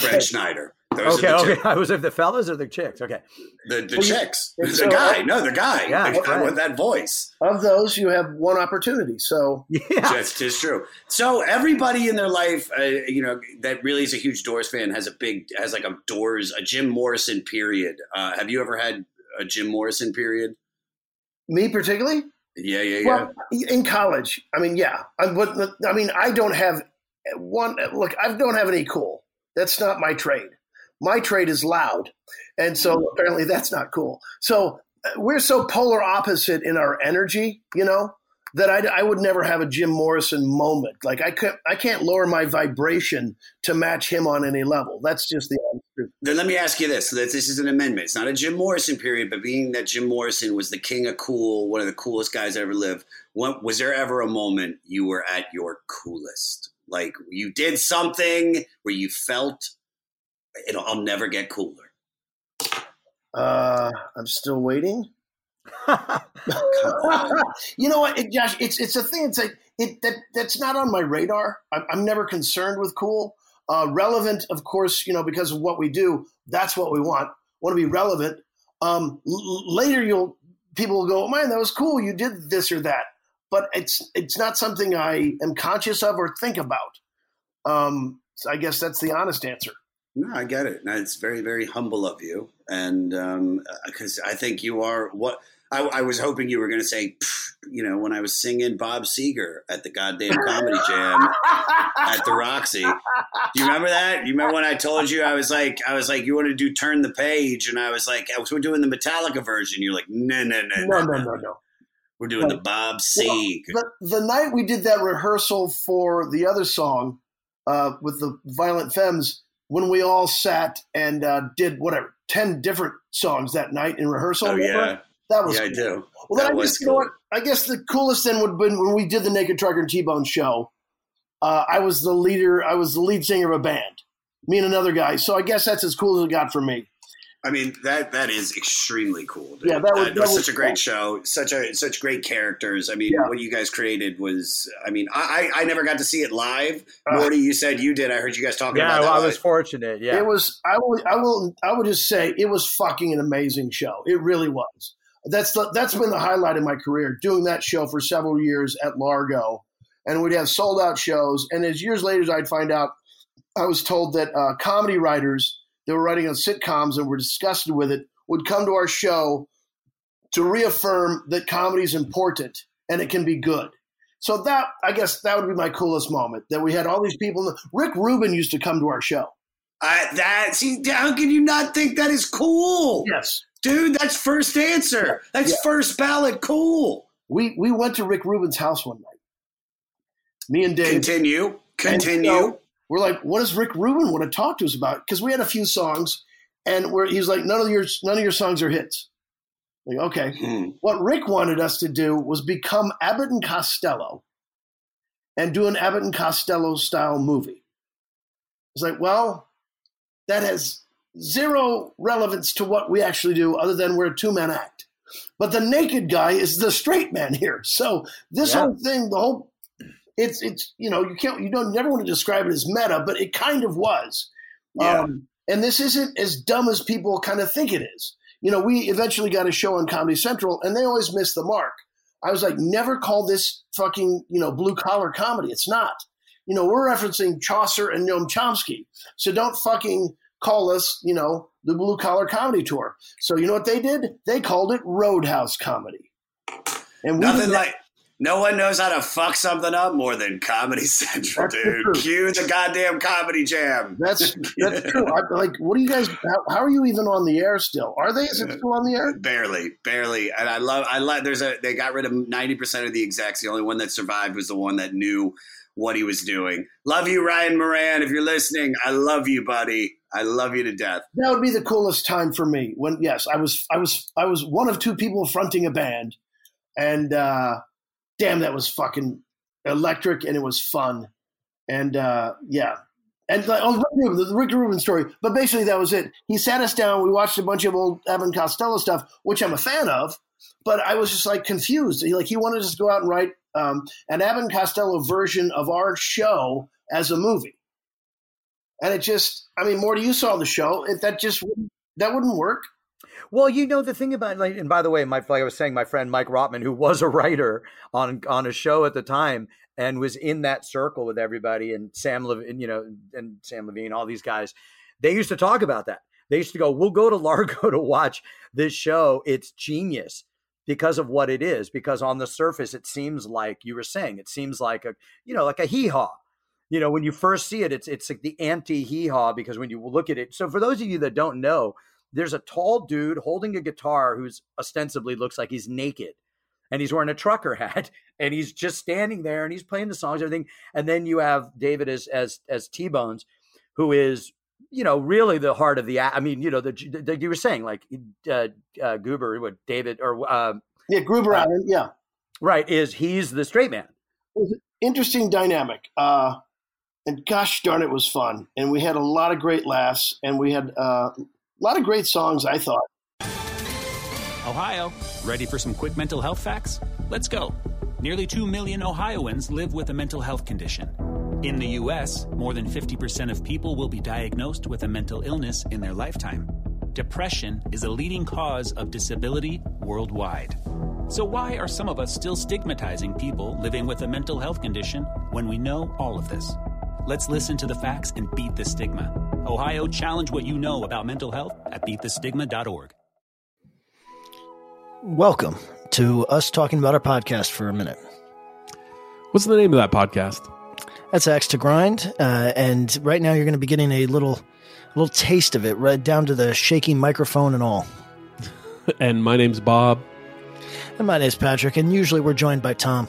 Fred Schneider. Those okay, are the okay. two. <laughs> I was if the fellas or the chicks. Okay. The, the Well, chicks. <laughs> and The so- guy. No, the guy. Yeah, The guy right. with that voice. Of those, you have one opportunity. So Yeah. That's just true. So everybody in their life, uh, you know, that really is a huge Doors fan has a big has like a Doors a Jim Morrison period. Uh, have you ever had a Jim Morrison period? me particularly, Yeah, yeah, yeah. well, in college, I mean, yeah, I, but I mean, I don't have one. Look, I don't have any cool. That's not my trade. My trade is loud, and so apparently that's not cool. So uh, we're so polar opposite in our energy, you know, that I, I would never have a Jim Morrison moment. Like I could, I can't lower my vibration to match him on any level. That's just the truth. Then let me ask you this: that this is an amendment. It's not a Jim Morrison period, but being that Jim Morrison was the king of cool, one of the coolest guys that ever lived. What, was there ever a moment you were at your coolest? Like you did something where you felt, It'll, "I'll never get cooler." Uh, I'm still waiting. <laughs> you know what, it, Josh? It's it's a thing. It's like it that that's not on my radar. I'm, I'm never concerned with cool. Uh, relevant, of course, you know, because of what we do. That's what we want. Want to be relevant. Um, l- later, you'll people will go, oh, "Man, that was cool. You did this or that." But it's it's not something I am conscious of or think about. Um, so I guess that's the honest answer. No, I get it. No, it's very, very humble of you, and because I think you are what I, I was hoping you were going to say. You know, when I was singing Bob Seger at the goddamn comedy jam at the Roxy. Do you remember that? You remember when I told you I was like, I was like, you want to do "Turn the Page," and I was like, I was, we're doing the Metallica version. You're like, no, no, no, No, no, no, no. We're doing the Bob Seger. the, the night we did that rehearsal for the other song uh, with the Violent Femmes, when we all sat and uh, did whatever ten different songs that night in rehearsal. oh yeah, that was yeah, I do. Well, then I guess you know what? I guess the coolest then would have been when we did the Naked Trucker and T Bone show. Uh, I was the leader. I was the lead singer of a band. Me and another guy. So I guess that's as cool as it got for me. I mean that that is extremely cool. Dude. Yeah, that was- Uh, that was such a great cool. show. Such a such great characters. I mean, Yeah. what you guys created was. I mean, I I I never got to see it live. Uh, Morty, you said you did. I heard you guys talking yeah, about well, that. I was live. fortunate. Yeah. It was. I will. I will. I will just say it was fucking an amazing show. It really was. That's the. That's been the highlight of my career. Doing that show for several years at Largo, and we'd have sold out shows. And as years later, I'd find out. I was told that uh, comedy writers that were writing on sitcoms and were disgusted with it would come to our show to reaffirm that comedy is important and it can be good. So that I guess that would be my coolest moment. That we had all these people. Rick Rubin used to come to our show. I, that see, how can you not think that is cool? Yes. dude, that's first answer. That's Yeah. first ballot. Cool. We we went to Rick Rubin's house one night. Me and Dave. Continue. And Continue. so we're like, what does Rick Rubin want to talk to us about? Because we had a few songs, and we're, he's like, none of your none of your songs are hits. Like, okay. Hmm. What Rick wanted us to do was become Abbott and Costello and do an Abbott and Costello style movie. It's like, well, that has zero relevance to what we actually do other than we're a two man act. But the naked guy is the straight man here. So this Yeah. whole thing, the whole it's it's you know, you can't you don't never want to describe it as meta, but it kind of was. Yeah. Um, and this isn't as dumb as people kind of think it is. You know, we eventually got a show on Comedy Central and they always miss the mark. I was like, never call this fucking, you know, blue collar comedy. It's not. You know, we're referencing Chaucer and Noam Chomsky. So don't fucking call us, you know, the blue collar comedy tour. So you know what they did? They called it Roadhouse comedy. And we Nothing like no one knows how to fuck something up more than Comedy <laughs> Central, That's dude. truth. Cue the goddamn comedy jam. that's <laughs> that's true. I, like, what do you guys? How, how are you even on the air still? Are they? Is it still on the air? Barely, barely. And I love, I love. There's a. They got rid of ninety percent of the execs. The only one that survived was the one that knew what he was doing. Love you, Ryan Moran. If you're listening, I love you, buddy. I love you to death. That would be the coolest time for me. When yes, I was I was I was one of two people fronting a band, and uh, damn, that was fucking electric, and it was fun, and uh, yeah. And oh, Rick Rubin, the Rick Rubin story. But basically, that was it. He sat us down. We watched a bunch of old Evan Costello stuff, which I'm a fan of. But I was just like confused. He, like he wanted us to go out and write um, an Evan Costello version of our show as a movie. And it just, I mean, Morty, you saw the show. It, that just that wouldn't work. Well, you know the thing about like, and by the way, my like I was saying, my friend Mike Rotman, who was a writer on on a show at the time and was in that circle with everybody, and Sam Levine, you know, and Sam Levine, all these guys, they used to talk about that. They used to go, "We'll go to Largo <laughs> to watch this show. It's genius." Because of what it is, because on the surface it seems like you were saying, it seems like a you know like a hee haw, you know when you first see it it's it's like the anti hee haw because when you look at it so for those of you that don't know there's a tall dude holding a guitar who's ostensibly looks like he's naked and he's wearing a trucker <laughs> hat and he's just standing there and he's playing the songs everything and then you have david as as as t-bones who is you know really the heart of the i mean you know the, the you were saying like uh, uh goober what david or um Yeah, Gruber Uh. Yeah, right is he's the straight man it was an interesting dynamic. Uh, and gosh darn, it was fun. And we had a lot of great laughs, and we had uh, a lot of great songs. I thought. Ohio, ready for some quick mental health facts? Let's go. Nearly 2 million Ohioans live with a mental health condition. In the U.S., more than 50% of people will be diagnosed with a mental illness in their lifetime. Depression is a leading cause of disability worldwide. So, why are some of us still stigmatizing people living with a mental health condition when we know all of this? Let's listen to the facts and beat the stigma. Ohio, challenge what you know about mental health at beatthestigma.org. Welcome to us talking about our podcast for a minute. What's the name of that podcast? That's Axe to Grind, uh, and right now you're going to be getting a little, little taste of it, right down to the shaky microphone and all. <laughs> And my name's Bob. And my name's Patrick, and usually we're joined by Tom.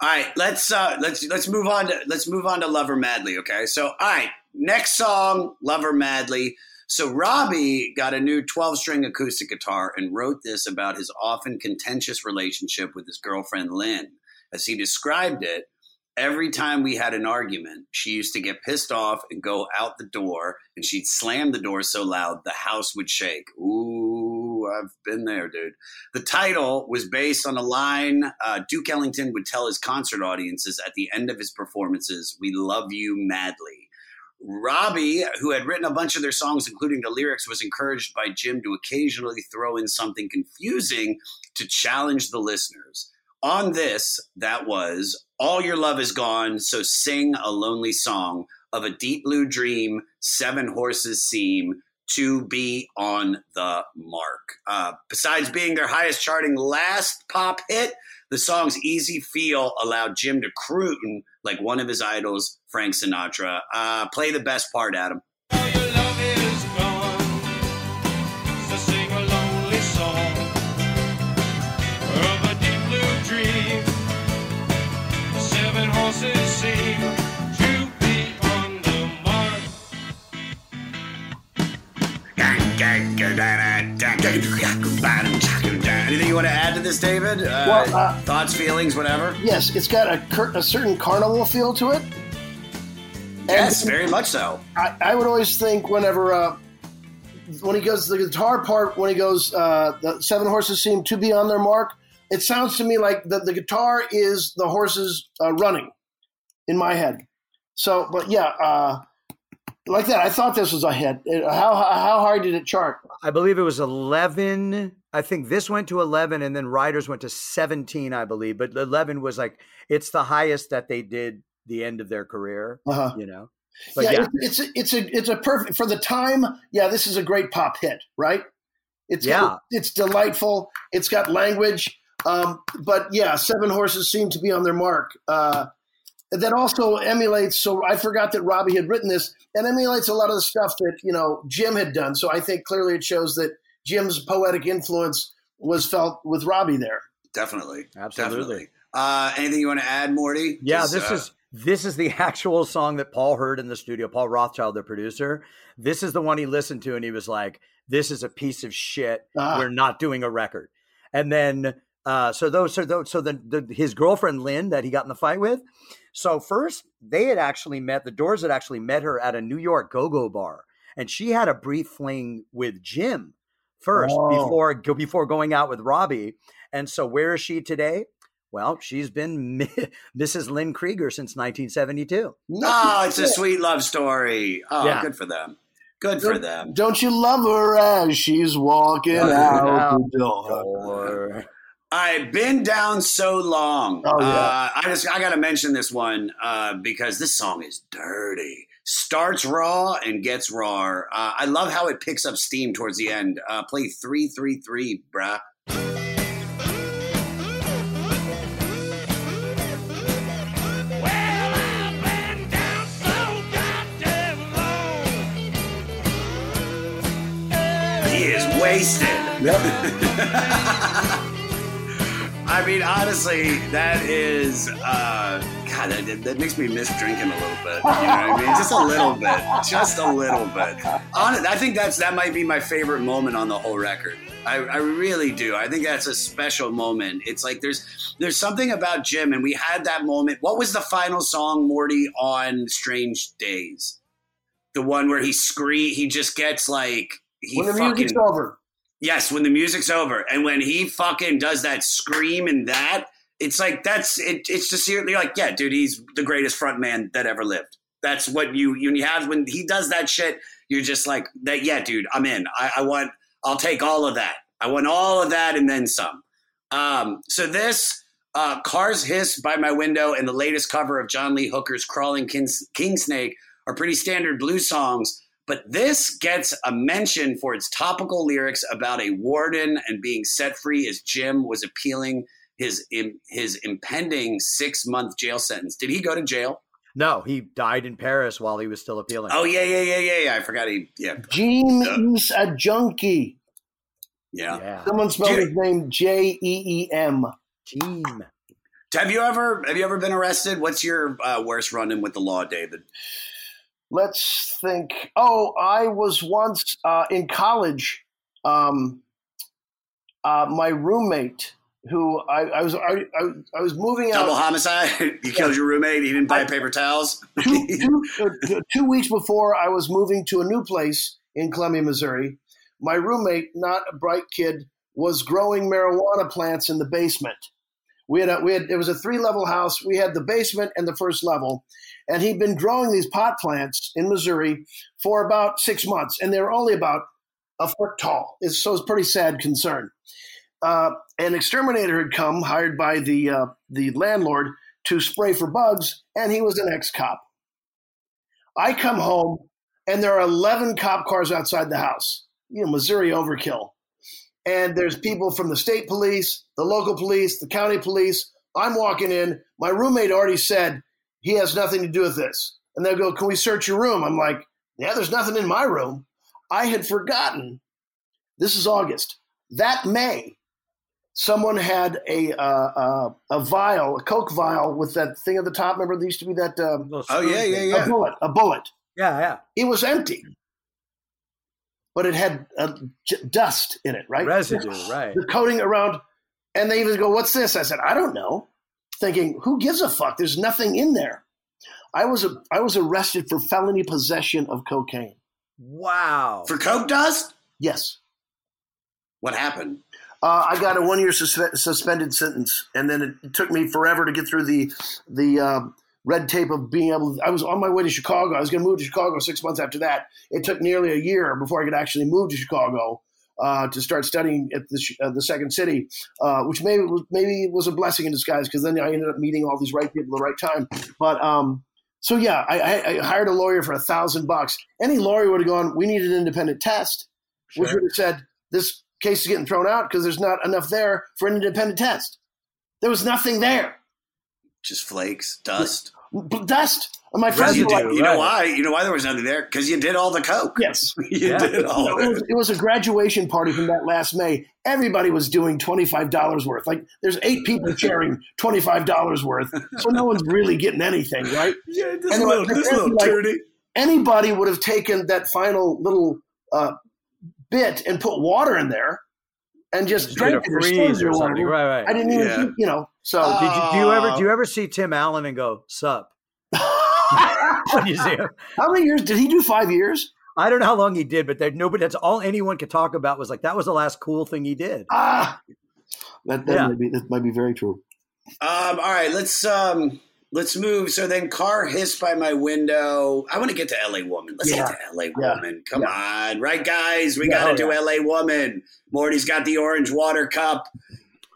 All right, let's uh let's let's move on to let's move on to Love Her Madly, okay? So, all right, next song, Love Her Madly. So Robbie got a new 12-string acoustic guitar and wrote this about his often contentious relationship with his girlfriend Lynn. As he described it, every time we had an argument, she used to get pissed off and go out the door and she'd slam the door so loud the house would shake. Ooh, I've been there, dude. The title was based on a line uh, Duke Ellington would tell his concert audiences at the end of his performances We love you madly. Robbie, who had written a bunch of their songs, including the lyrics, was encouraged by Jim to occasionally throw in something confusing to challenge the listeners. On this, that was All Your Love Is Gone, so sing a lonely song of a deep blue dream, seven horses seem to be on the mark. Uh, besides being their highest charting last pop hit, the song's easy feel allowed Jim to croon like one of his idols, Frank Sinatra. Uh, play the best part, Adam. Anything you want to add to this, David? Uh, Well, uh, thoughts, feelings, whatever? Yes, it's got a, cur- a certain carnival feel to it. Yes, very much so. I, I would always think whenever uh, when he goes the guitar part when he goes uh, the seven horses seem to be on their mark. It sounds to me like the, the guitar is the horses uh, running in my head. So, but yeah, uh, like that. I thought this was a hit. How how hard did it chart? I believe it was 11. I think this went to 11 and then Riders went to 17, I believe. But 11 was like, it's the highest that they did the end of their career, Uh-huh. you know? But yeah, yeah, It's, it's a, it's a it's a perfect for the time. Yeah, this is a great pop hit, right? It's Yeah. it's delightful. It's got language, um, but yeah, Seven Horses seem to be on their mark. Uh, that also emulates. So I forgot that Robbie had written this, and emulates a lot of the stuff that you know Jim had done. So I think clearly it shows that Jim's poetic influence was felt with Robbie there. Definitely. Absolutely. Definitely. Uh, anything you want to add, Morty? Yeah, Just, this uh, is this is the <laughs> actual song that Paul heard in the studio. Paul Rothchild, the producer. This is the one he listened to, and he was like, "This is a piece of shit. Ah. We're not doing a record." And then, uh, so those, so those, so the, the his girlfriend Lynn that he got in the fight with. So first, they had actually met. The Doors had actually met her at a New York go-go bar, and she had a brief fling with Jim first Oh. before go before going out with Robbie. And so, where is she today? Well, she's been <laughs> Mrs. Lynn Krieger since 1972. Oh, it's a sweet love story. Oh, Yeah. good for them. Good for them. Don't you love her as she's walking Walking out, out the door? I've been down so long. Oh, yeah. uh, I just I got to mention this one uh, because this song is dirty. Starts raw and gets raw. Uh, I love how it picks up steam towards the end. Uh, play three three three, bruh. He is wasted. <laughs> I mean, honestly, that is, uh, God, that, that makes me miss drinking a little bit. You know what I mean? Just a little bit. Just a little bit. Honest, I think that's that might be my favorite moment on the whole record. I, I really do. I think that's a special moment. It's like there's there's something about Jim, and we had that moment. What was the final song, Morty, on Strange Days? The one where he scree he just gets like he When the fucking music's over. Yes, when the music's over, and when he fucking does that scream and that, it's like that's it. It's just you're like, yeah, dude, he's the greatest front man that ever lived. That's what you you have when he does that shit. You're just like that. Yeah, dude, I'm in. I, I want. I'll take all of that. I want all of that and then some. Um, so this uh, "Cars Hiss" by my window and the latest cover of John Lee Hooker's "Crawling King Snake" are pretty standard blues songs. But this gets a mention for its topical lyrics about a warden and being set free as Jim was appealing his his impending six month jail sentence. Did he go to jail? No, he died in Paris while he was still appealing. Oh yeah, yeah, yeah, yeah, yeah. I forgot he. Yeah, Gene is a junkie. yeah. Someone spelled Dude. his name J E E M. Gene. Have you ever have you ever been arrested? What's your uh, worst run in with the law, David? Let's think. Oh, I was once uh, in college. Um, uh, my roommate, who I, I was, I, I, I was moving out. Double homicide. <laughs> you killed your roommate. He didn't buy paper towels. <laughs> two, two, uh, two weeks before I was moving to a new place in Columbia, Missouri, my roommate, not a bright kid, was growing marijuana plants in the basement. We had a, we had it was a three level house. We had the basement and the first level, and he'd been growing these pot plants in Missouri for about six months, and they were only about a foot tall. It's, so it's a pretty sad concern. Uh, an exterminator had come, hired by the uh, the landlord to spray for bugs, and he was an ex cop. I come home, and there are eleven cop cars outside the house. You know, Missouri overkill and there's people from the state police, the local police, the county police. I'm walking in. My roommate already said he has nothing to do with this. And they'll go, Can we search your room? I'm like, Yeah, there's nothing in my room. I had forgotten. This is August. That May, someone had a uh, uh, a vial, a Coke vial with that thing at the top. Remember, there used to be that. Um, Oh yeah, yeah, yeah. A bullet. A bullet. Yeah, yeah. It was empty, but it had uh, j- dust in it, right? Residue, right. The coating around, and they even go, "What's this?" I said, "I don't know." Thinking, "Who gives a fuck?" There's nothing in there. I was a, I was arrested for felony possession of cocaine. Wow. For coke dust? Yes. What happened? Uh, I got a one year suspe- suspended sentence, and then it took me forever to get through the the uh, red tape of being able. To, I was on my way to Chicago. I was going to move to Chicago six months after that. It took nearly a year before I could actually move to Chicago uh, to start studying at the, uh, the second city, uh, which maybe was, maybe was a blessing in disguise because then I ended up meeting all these right people at the right time. But um, so yeah, I, I, hired a lawyer for a thousand bucks. Any lawyer would have gone, "We need an independent test," which would have said this case is getting thrown out because there's not enough there for an independent test. There was nothing there. Just flakes, dust, Dust. And my friends were like, You know why? You know why there was nothing there? Because you did all the coke. Yes, <laughs> you did all No, of it, it. was, it was a graduation party from that last May. Everybody was doing twenty five dollars worth. Like there's eight people <laughs> sharing twenty five dollars worth, so no one's really getting anything, right? <laughs> Yeah, And they were- they're like, Anybody would have taken that final little uh, bit and put water in there and just Just drank get it or freeze squeezed or it something. whatever. Right, right. I didn't even, Yeah. think, you know. So did you, do you ever do you ever see Tim Allen and go sup? <laughs> When you see him? How many years did he do? Five years. I don't know how long he did, but there, nobody. That's all anyone could talk about was like that was the last cool thing he did. Ah, that, that Yeah. might be that might be very true. Um, all right, let's um, let's move. So then, car hissed by my window. I want to get to L.A. Woman. Let's Yeah. get to L.A. Yeah. Woman. Come on, right, guys? We Yeah, got to oh, do yeah. L.A. Woman. Morty's got the orange water cup.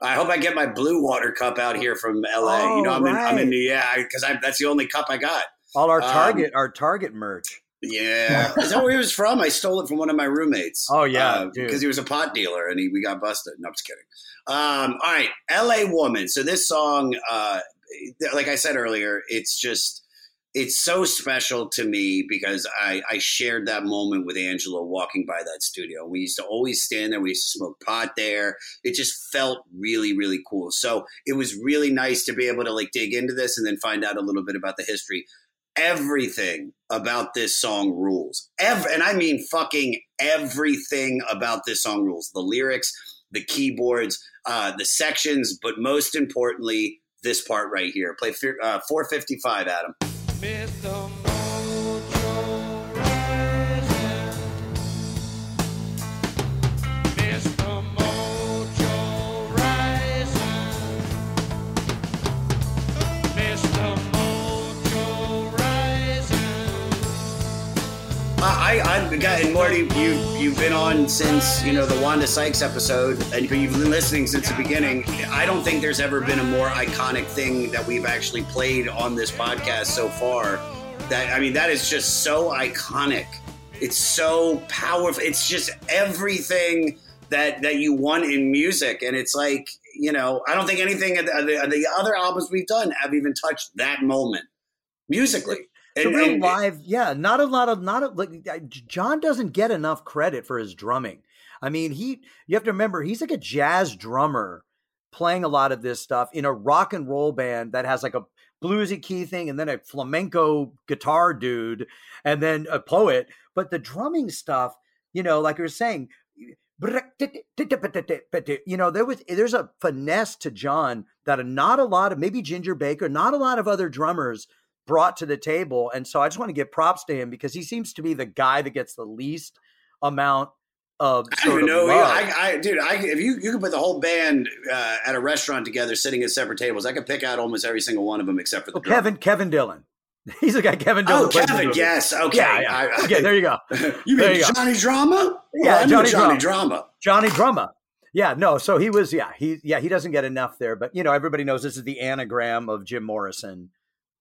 I hope I get my blue water cup out here from L.A. you know, Oh, I'm in, I'm in right. yeah, because that's the only cup I got. All our Um, Target, our Target merch. Yeah, <laughs> is that where he was from? I stole it from one of my roommates. Oh, yeah, because he was a pot dealer and he, we got busted. No, I'm just kidding. Um, all right, L.A. Woman. So this song, uh, like I said earlier, it's just it's so special to me because I, I shared that moment with Angelo walking by that studio. We used to always stand there. We used to smoke pot there. It just felt really, really cool. So it was really nice to be able to like dig into this and then find out a little bit about the history everything about this song rules. Ev- and I mean fucking everything about this song rules. The lyrics, the keyboards, uh, the sections, but most importantly, this part right here. Play uh, 455, Adam. I, I, got, and Morty, you you've been on since you know the Wanda Sykes episode, and you've been listening since the beginning. I don't think there's ever been a more iconic thing that we've actually played on this podcast so far. That I mean, that is just so iconic. It's so powerful. It's just everything that that you want in music, and it's like you know, I don't think anything of the, the other albums we've done have even touched that moment musically. The And- real and- live, yeah, not a lot of not a, like John doesn't get enough credit for his drumming. I mean, he you have to remember he's like a jazz drummer playing a lot of this stuff in a rock and roll band that has like a bluesy key thing and then a flamenco guitar dude and then a poet. But the drumming stuff, you know, like you were saying, you know, there was there's a finesse to John that not a lot of maybe Ginger Baker, not a lot of other drummers brought to the table. And so I just want to give props to him because he seems to be the guy that gets the least amount of I don't sort even of know. I, I, dude, I, if you you could put the whole band uh, at a restaurant together, sitting at separate tables, I could pick out almost every single one of them except for the Oh. Kevin Kevin Dillon. <laughs> He's the guy Kevin Dillon. Oh, plays in the Kevin, yes, okay. Yeah, yeah. I- I- okay, there you go. <laughs> You mean you go. Johnny Drama? Yeah, Well, Johnny, Johnny Drama. Drama. Johnny Drama. Yeah, no. So he was. Yeah, he. Yeah, he doesn't get enough there, but you know, everybody knows this is the anagram of Jim Morrison.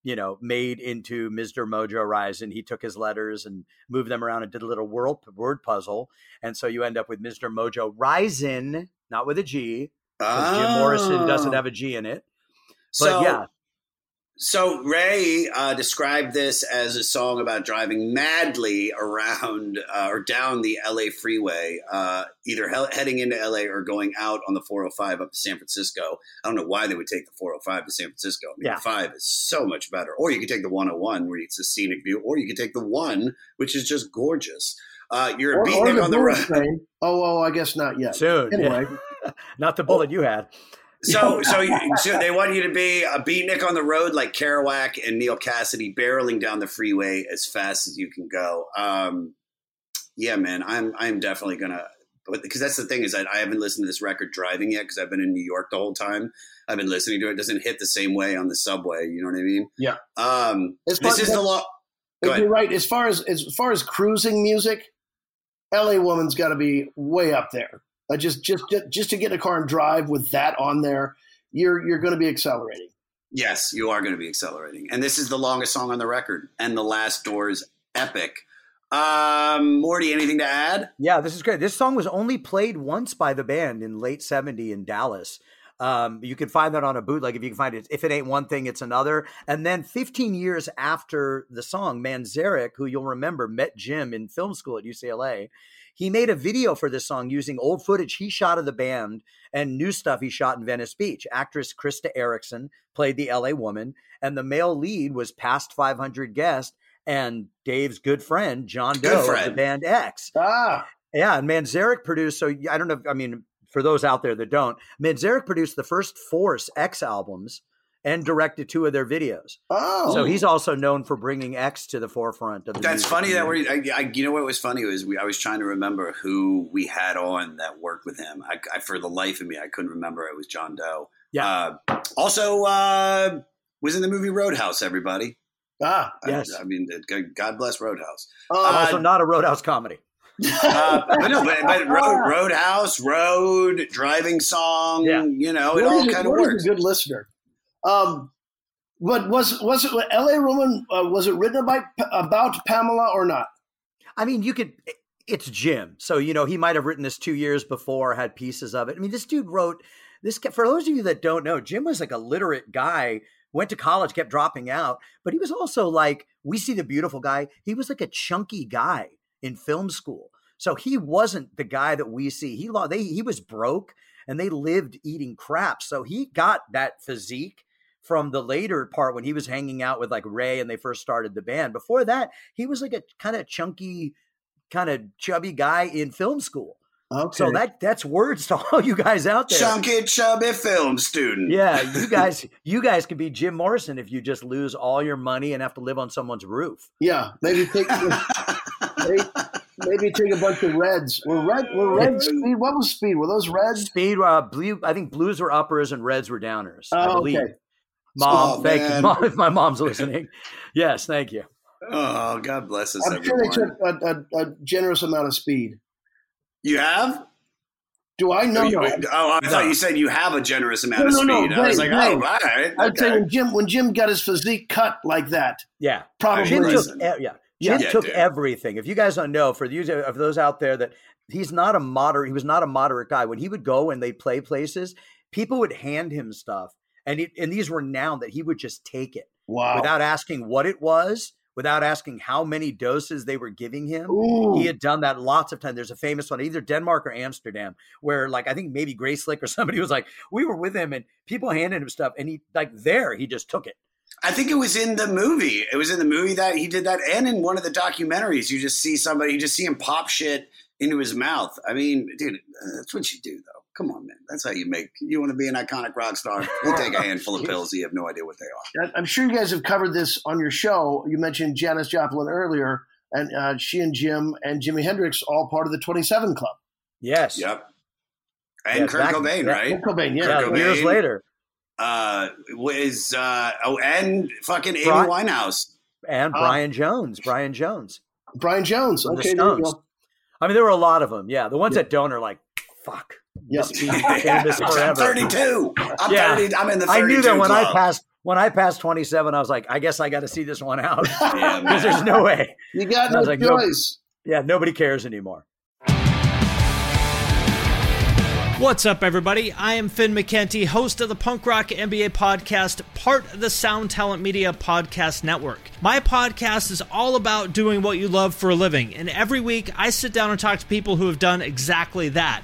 You know, made into Mr. Mojo Rising. He took his letters and moved them around and did a little word word puzzle, and so you end up with Mr. Mojo Rising, not with a G, because Jim Morrison doesn't Oh. have a G in it. But So, yeah, So Ray uh, described this as a song about driving madly around uh, or down the LA freeway, uh, either he- heading into LA or going out on the 405 up to San Francisco. I don't know why they would take the 405 to San Francisco. I mean, Yeah. the five is so much better. Or you could take the 101 where it's a scenic view, or you could take the one, which is just gorgeous. Uh, you're a Or, or beatnik on the bullet road. train. Oh, oh, I guess not yet. soon. Anyway, yeah. <laughs> not the bullet you had. So, so, <laughs> so they want you to be a beatnik on the road like Kerouac and Neal Cassady, barreling down the freeway as fast as you can go. Um, yeah, man, I'm I'm definitely gonna. Because that's the thing is that I haven't listened to this record driving yet because I've been in New York the whole time. I've been listening to it. It doesn't hit the same way on the subway. You know what I mean? Yeah. Um, As this far- is the law. Go You're right. As far as as far as cruising music, L.A. Woman's got to be way up there. Uh, just just just to get in a car and drive with that on there, you're you're going to be accelerating. Yes, you are going to be accelerating. And this is the longest song on the record and the last door's epic. Um, Morty, anything to add? Yeah, this is great. This song was only played once by the band in late 70 in Dallas. Um, you can find that on a bootleg if you can find it. If it ain't one thing, it's another. And then 15 years after the song, Manzarek, who you'll remember met Jim in film school at UCLA, he made a video for this song using old footage he shot of the band and new stuff he shot in Venice Beach. Actress Krista Errickson played the LA woman, and the male lead was past 500 guest and Dave's good friend, John Doe of the band X. Ah, Yeah, and Manzarek produced. So I don't know. If, I mean, for those out there that don't, Manzarek produced the first Force X albums and directed two of their videos. oh, So he's also known for bringing X to the forefront of the. That's music funny that we're. I, I, you know what was funny was we. I was trying to remember who we had on that worked with him. I, I for the life of me, I couldn't remember. It was John Doe. Yeah. Uh, also, uh, was in the movie Roadhouse. Everybody. ah. I- Yes. I, mean, God bless Roadhouse. Oh, also uh, not a Roadhouse comedy. Uh, but no, but, but road, <laughs> Roadhouse, Road, driving song. Yeah. You know, it What all is a- kind of what is works. a good listener. Um, but was was it L.A. Roman? Uh, was it written about about Pamela or not? I mean, you could. It's Jim, so you know he might have written this two years before, had pieces of it. I mean, this dude wrote this. For those of you that don't know, Jim was like a literate guy. Went to college, kept dropping out, but he was also like we see the beautiful guy. He was like a chunky guy in film school, so he wasn't the guy that we see. He they he was broke, and they lived eating crap. So he got that physique from the later part when he was hanging out with like Ray and they first started the band. Before that, he was like a kind of chunky, kind of chubby guy in film school. Okay. So that that's words to <laughs> all you guys out there. Chunky, chubby film student. Yeah, you <laughs> guys, you guys could be Jim Morrison if you just lose all your money and have to live on someone's roof. yeah, maybe take <laughs> maybe, maybe take a bunch of reds. Were red? Were red speed? What was speed? Were those reds? Speed, uh, blue. I think blues were uppers and reds were downers. I Oh, believe. okay. Mom, Oh, thank man. you, <laughs> mom. If my mom's listening, yes, thank you. Oh, God bless us, I'm sure they took a, a, a generous amount of speed. You have? Do I know? Oh, you- no. oh, I No. thought you said you have a generous amount No, of no, no, speed. I was Ray, like, oh, Ray. all right. I'd say okay. when Jim when Jim got his physique cut like that, Yeah, probably Jim took, yeah, Jim Yeah, took dude. everything. If you guys don't know, for you of those out there that he's not a moderate, he was not a moderate guy. When he would go and they play places, people would hand him stuff, and he, and these were now that he would just take it wow. without asking what it was, without asking how many doses they were giving him. Ooh. He had done that lots of times. There's a famous one, either Denmark or Amsterdam, where like I think maybe Grace Slick or <laughs> somebody was like, we were with him and people handed him stuff, and he like there he just took it. I think it was in the movie. It was in the movie that he did that, and in one of the documentaries, you just see somebody, you just see him pop shit into his mouth. I mean, dude, that's what you do, though. Come on, man. That's how you make. You want to be an iconic rock star? You take a <laughs> handful of pills. You have no idea what they are. I- I'm sure you guys have covered this on your show. You mentioned Janis Joplin earlier, and uh, she and Jim and Jimi Hendrix all part of the 27 Club. Yes. Yep. And Yeah, Kurt back- Cobain, yeah, right? Kurt Cobain, yeah. Yeah, Kurt years later. Uh, was uh oh, and fucking Amy Bri- Winehouse. And Ah. Brian Jones. Brian Jones. Brian Jones. from the Okay, there you Stones. go. I mean, there were a lot of them. Yeah, the ones that don't are like, fuck. Yep. Just be famous I'm forever. 32. I'm Yeah. 30. I'm in the 32 I knew that when I passed when I passed 27, I was like, I guess I got to see this one out <laughs> Yeah, <laughs> because there's no way. You got I no was like, no- choice. Yeah, nobody cares anymore. What's up, everybody? I am Finn McKenty, host of the Punk Rock MBA podcast, part of the Sound Talent Media Podcast Network. My podcast is all about doing what you love for a living, and every week I sit down and talk to people who have done exactly that.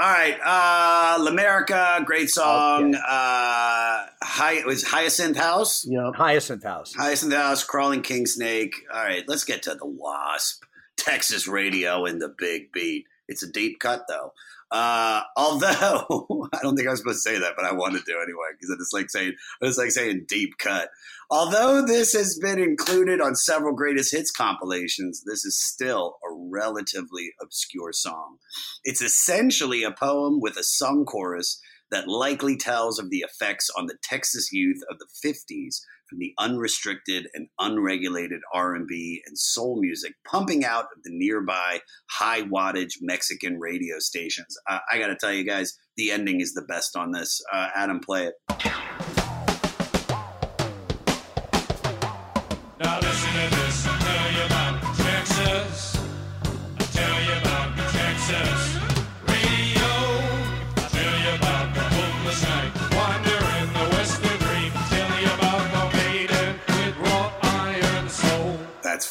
All right, uh L'America, great song. Uh Hi it was Hyacinth House. Yeah. Hyacinth House. Hyacinth House, Crawling King Snake. All right, let's get to the Wasp. Texas radio and the big beat. It's a deep cut though. Uh, although <laughs> I don't think I was supposed to say that, but I wanted to anyway because it's like saying it's like saying deep cut. Although this has been included on several greatest hits compilations, this is still a relatively obscure song. It's essentially a poem with a sung chorus that likely tells of the effects on the Texas youth of the 50s from the unrestricted and unregulated R&B and soul music pumping out of the nearby high wattage Mexican radio stations. Uh, I got to tell you guys, the ending is the best on this. Uh, Adam, play it.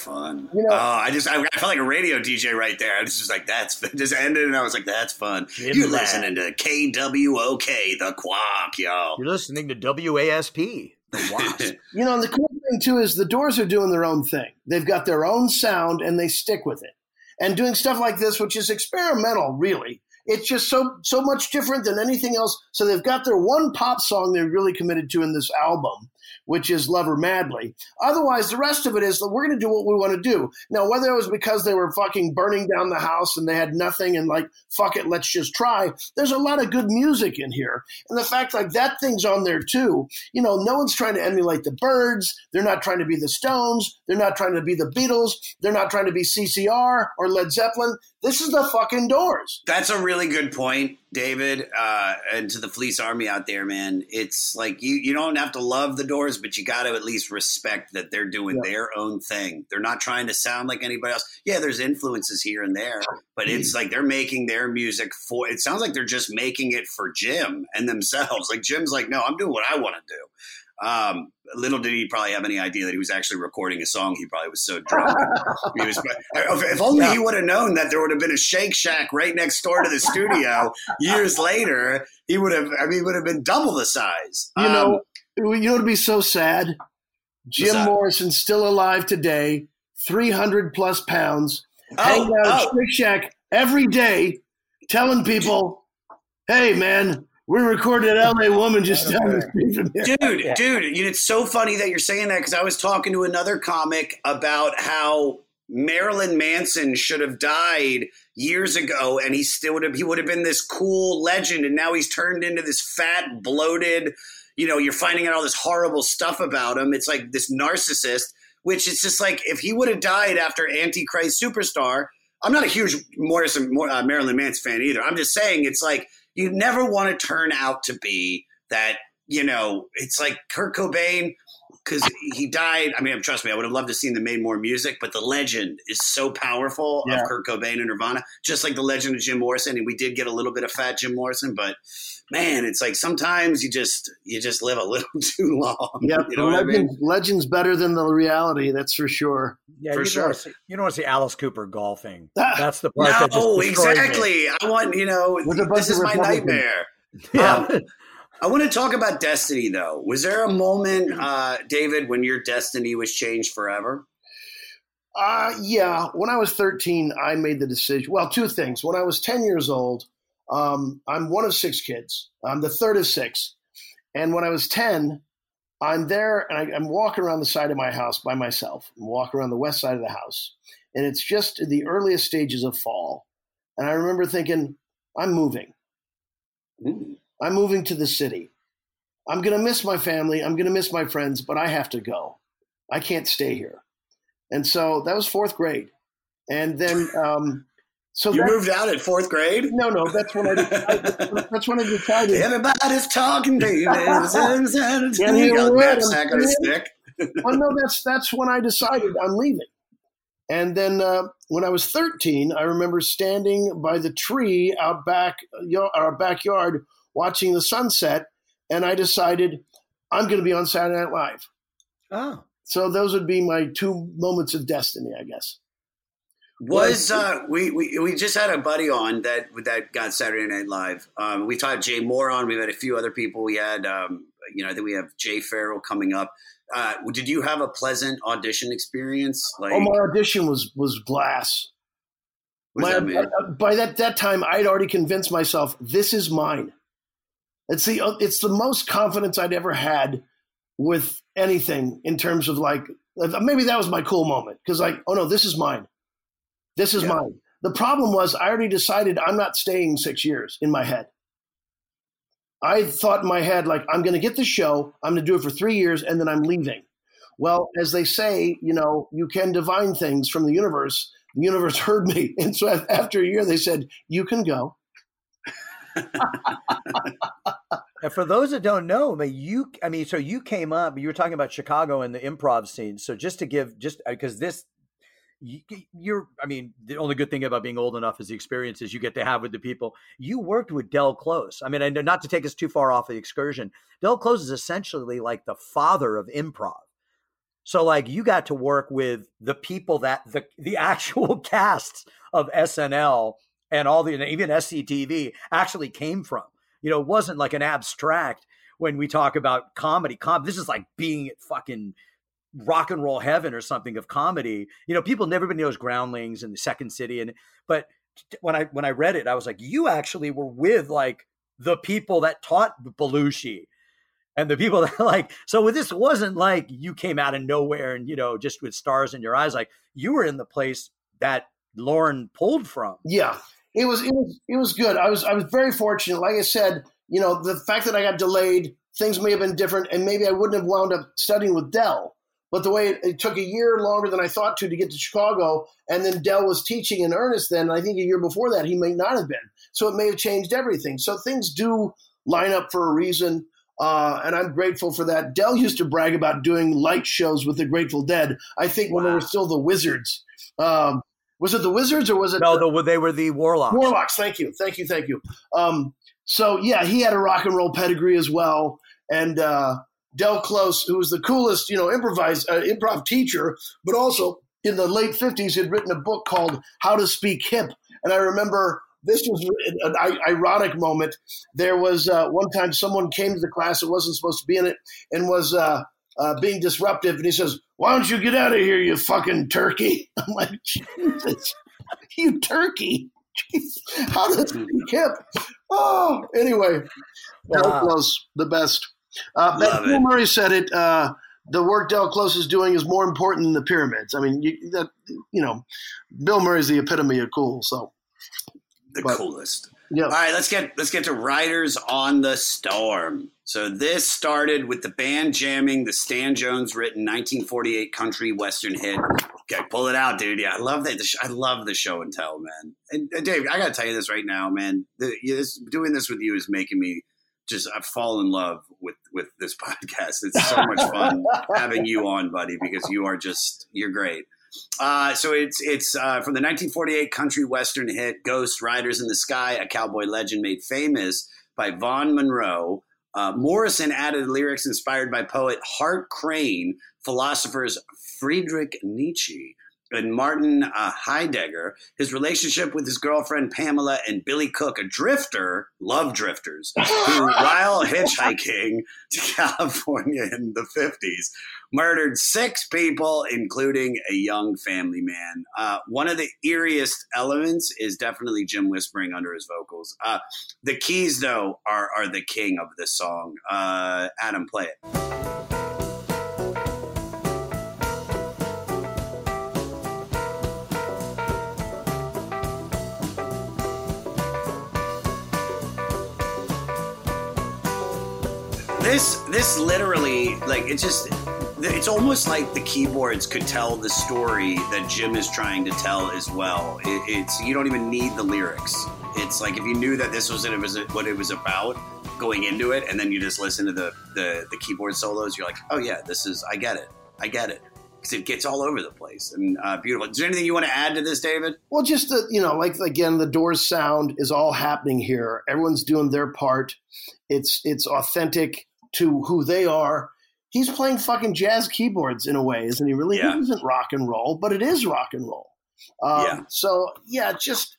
Fun. You know- oh, I just I, I felt like a radio DJ right there. I was just like, that's <laughs> just ended, and I was like, that's fun. You're Ladd. listening to KWOK, the Quack, yo. You're listening to WASP, the Wasp. <laughs> You know, and the cool thing too is the Doors are doing their own thing. They've got their own sound and they stick with it. And doing stuff like this, which is experimental, really. It's just so so much different than anything else. So they've got their one pop song they're really committed to in this album, which is Love Her Madly. Otherwise, the rest of it is we're going to do what we want to do. Now, whether it was because they were fucking burning down the house and they had nothing and like, fuck it, let's just try, there's a lot of good music in here. And the fact like that thing's on there too. You know, no one's trying to emulate the Byrds. They're not trying to be the Stones. They're not trying to be the Beatles. They're not trying to be CCR or Led Zeppelin. This is the fucking Doors. That's a really good point, David. Uh, and to the Fleece Army out there, man, it's like you you don't have to love the Doors, but you got to at least respect that they're doing Yeah. their own thing. They're not trying to sound like anybody else. Yeah, there's influences here and there, but it's like they're making their music for. It sounds like they're just making it for Jim and themselves. Like Jim's like, no, I'm doing what I want to do. Um, little did he probably have any idea that he was actually recording a song. He probably was so drunk. he was, if, only he would have known that there would have been a Shake Shack right next door to the studio years later, he would have. I mean, would have been double the size. You Um, know, you know, it'd be so sad. Jim that? Morrison's still alive today, 300 plus pounds, Oh, hanging out at oh. Shake Shack every day, telling people, hey, man, we recorded LA Woman just down the street from here. dude, dude, you know, it's so funny that you're saying that because I was talking to another comic about how Marilyn Manson should have died years ago, and he still would have he would have been this cool legend, and now he's turned into this fat, bloated. You know, you're finding out all this horrible stuff about him. It's like this narcissist, which it's just like if he would have died after Antichrist Superstar. I'm not a huge Morrison uh, Marilyn Manson fan either. I'm just saying it's like you never want to turn out to be that. You know, it's like Kurt Cobain because he died. I mean, trust me, I would have loved to seen them made more music, but the legend is so powerful Yeah. of Kurt Cobain and Nirvana, just like the legend of Jim Morrison. And we did get a little bit of fat Jim Morrison, but man, it's like sometimes you just you just live a little <laughs> too long. Yeah, you know what I mean? legend's better than the reality, that's for sure. Yeah, For you sure. Don't wanna see, you don't want to see Alice Cooper golfing. <laughs> That's the part that just No, me. exactly. I want you know With this is my nightmare. <laughs> Yeah. Um, I want to talk about destiny, though. Was there a moment, uh, David, when your destiny was changed forever? Uh, yeah. When I was 13, I made the decision. Well, two things. When I was 10 years old, um, I'm one of six kids. I'm the third of six. And when I was 10, I'm there and I, I'm walking around the side of my house by myself. I'm walking around the west side of the house. And it's just the earliest stages of fall. And I remember thinking, I'm moving. I'm moving to the city. I'm going to miss my family. I'm going to miss my friends, but I have to go. I can't stay here. And so that was fourth grade. And then, um, so You moved out at fourth grade? No, no, that's when I, I <laughs> that's when I decided. Everybody's talking. Yeah, <laughs> you you're got right. knapsack on a stick. <laughs> well, no, that's that's when I decided I'm leaving. And then uh, when I was 13, I remember standing by the tree out back, our backyard, watching the sunset, and I decided I'm going to be on Saturday Night Live. Oh. So those would be my two moments of destiny, I guess. Was uh, we, we we just had a buddy on that that got Saturday Night Live. Um, we had Jay Mohr on. We've had a few other people. We had um, you know I think we have Jay Farrell coming up. Uh, did you have a pleasant audition experience? Like oh, my audition was was glass. My- that mean? uh, by that that time, I'd already convinced myself this is mine. It's the uh, it's the most confidence I'd ever had with anything in terms of like uh, maybe that was my cool moment because like oh no this is mine, this is mine. The problem was I already decided I'm not staying six years in my head. I thought in my head like I'm going to get the show, I'm going to do it for three years, and then I'm leaving. Well, as they say, you know, you can divine things from the universe. The universe <laughs> heard me, and so after a year, they said you can go. <laughs> And for those that don't know, I mean, you, I mean, so you came up, you were talking about Chicago and the improv scene. So just to give, just uh, because this, you, you're, I mean, the only good thing about being old enough is the experiences you get to have with the people. You worked with Del Close. I mean, and not to take us too far off the excursion, Del Close is essentially like the father of improv. So like you got to work with the people that the the <laughs> actual casts of SNL and all the and even SCTV actually came from. You know, it wasn't like an abstract when we talk about comedy. Com- this is like being fucking rock and roll heaven or something of comedy. You know, people never been knows Groundlings and the Second City, and but when I when I read it, I was like, you actually were with like the people that taught Belushi and the people <laughs> that like so this wasn't like you came out of nowhere and you know just with stars in your eyes like you were in the place that Lorne pulled from Yeah, it was it was it was good. I was I was very fortunate. Like I said, you know, the fact that I got delayed, things may have been different, and maybe I wouldn't have wound up studying with Del. But the way it, it took a year longer than I thought to to get to Chicago, and then Del was teaching in earnest. Then I think a year before that he may not have been. So it may have changed everything. So things do line up for a reason. Uh, and I'm grateful for that. Del used to brag about doing light shows with the Grateful Dead. I think when they were still the Wizards. Um, was it the Wizards or was it? no the, they were the warlocks Warlocks. Thank you, thank you, thank you. Um, so yeah, he had a rock and roll pedigree as well, and uh, Del Close, who was the coolest, you know, improvise uh, improv teacher, but also in the late fifties had written a book called How to Speak Hip, and I remember. This was an ironic moment. There was uh, one time someone came to the class that wasn't supposed to be in it and was uh, uh, being disruptive, and he says, "Why don't you get out of here, you fucking turkey?" <laughs> I'm like, Jesus, <laughs> you turkey. Jeez, How does he hip? Oh, anyway, Del. Close, the best. Uh, but Bill. Murray said it. Uh, the work Del Close is doing is more important than the pyramids. I mean, you, that you know, Bill Murray's the epitome of cool. So, the but- coolest. yeah. All right, let's get let's get to Riders on the Storm. So this started with the band jamming the Stan Jones written 1948 country western hit. Okay, pull it out, dude. Yeah, I love that. The I love the show and tell, man. And, and Dave, I gotta tell you this right now, man. The, this, doing this with you is making me just I fall in love with with this <laughs> podcast. It's so much fun having you on, buddy, because you are just you're great. Uh, so it's it's uh, from the 1948 country western hit "Ghost Riders in the Sky," a cowboy legend made famous by Vaughn Monroe. Uh, Morrison added lyrics inspired by poet Hart Crane, philosophers Friedrich Nietzsche, and Martin uh, Heidegger, his relationship with his girlfriend Pamela, and Billy Cook, a drifter, love drifters, who, <laughs> while hitchhiking to California in the 50s, murdered six people, including a young family man. Uh, one of the eeriest elements is definitely Jim whispering under his vocals. Uh, the keys, though, are, are the king of this song. Uh, Adam, play it. This this literally like it's just it's almost like the keyboards could tell the story that Jim is trying to tell as well. It, it's you don't even need the lyrics. It's like if you knew that this was it was what it was about going into it, and then you just listen to the the, the keyboard solos, you're like, oh yeah, this is I get it, I get it. Because it gets all over the place and uh, beautiful. Is there anything you want to add to this, David? Well, just the, you know, like again, the Doors sound is all happening here. Everyone's doing their part. It's it's authentic to who they are. He's playing fucking jazz keyboards in a way, isn't he? Really, Yeah. it isn't rock and roll, but it is rock and roll. Um, Yeah. So yeah, just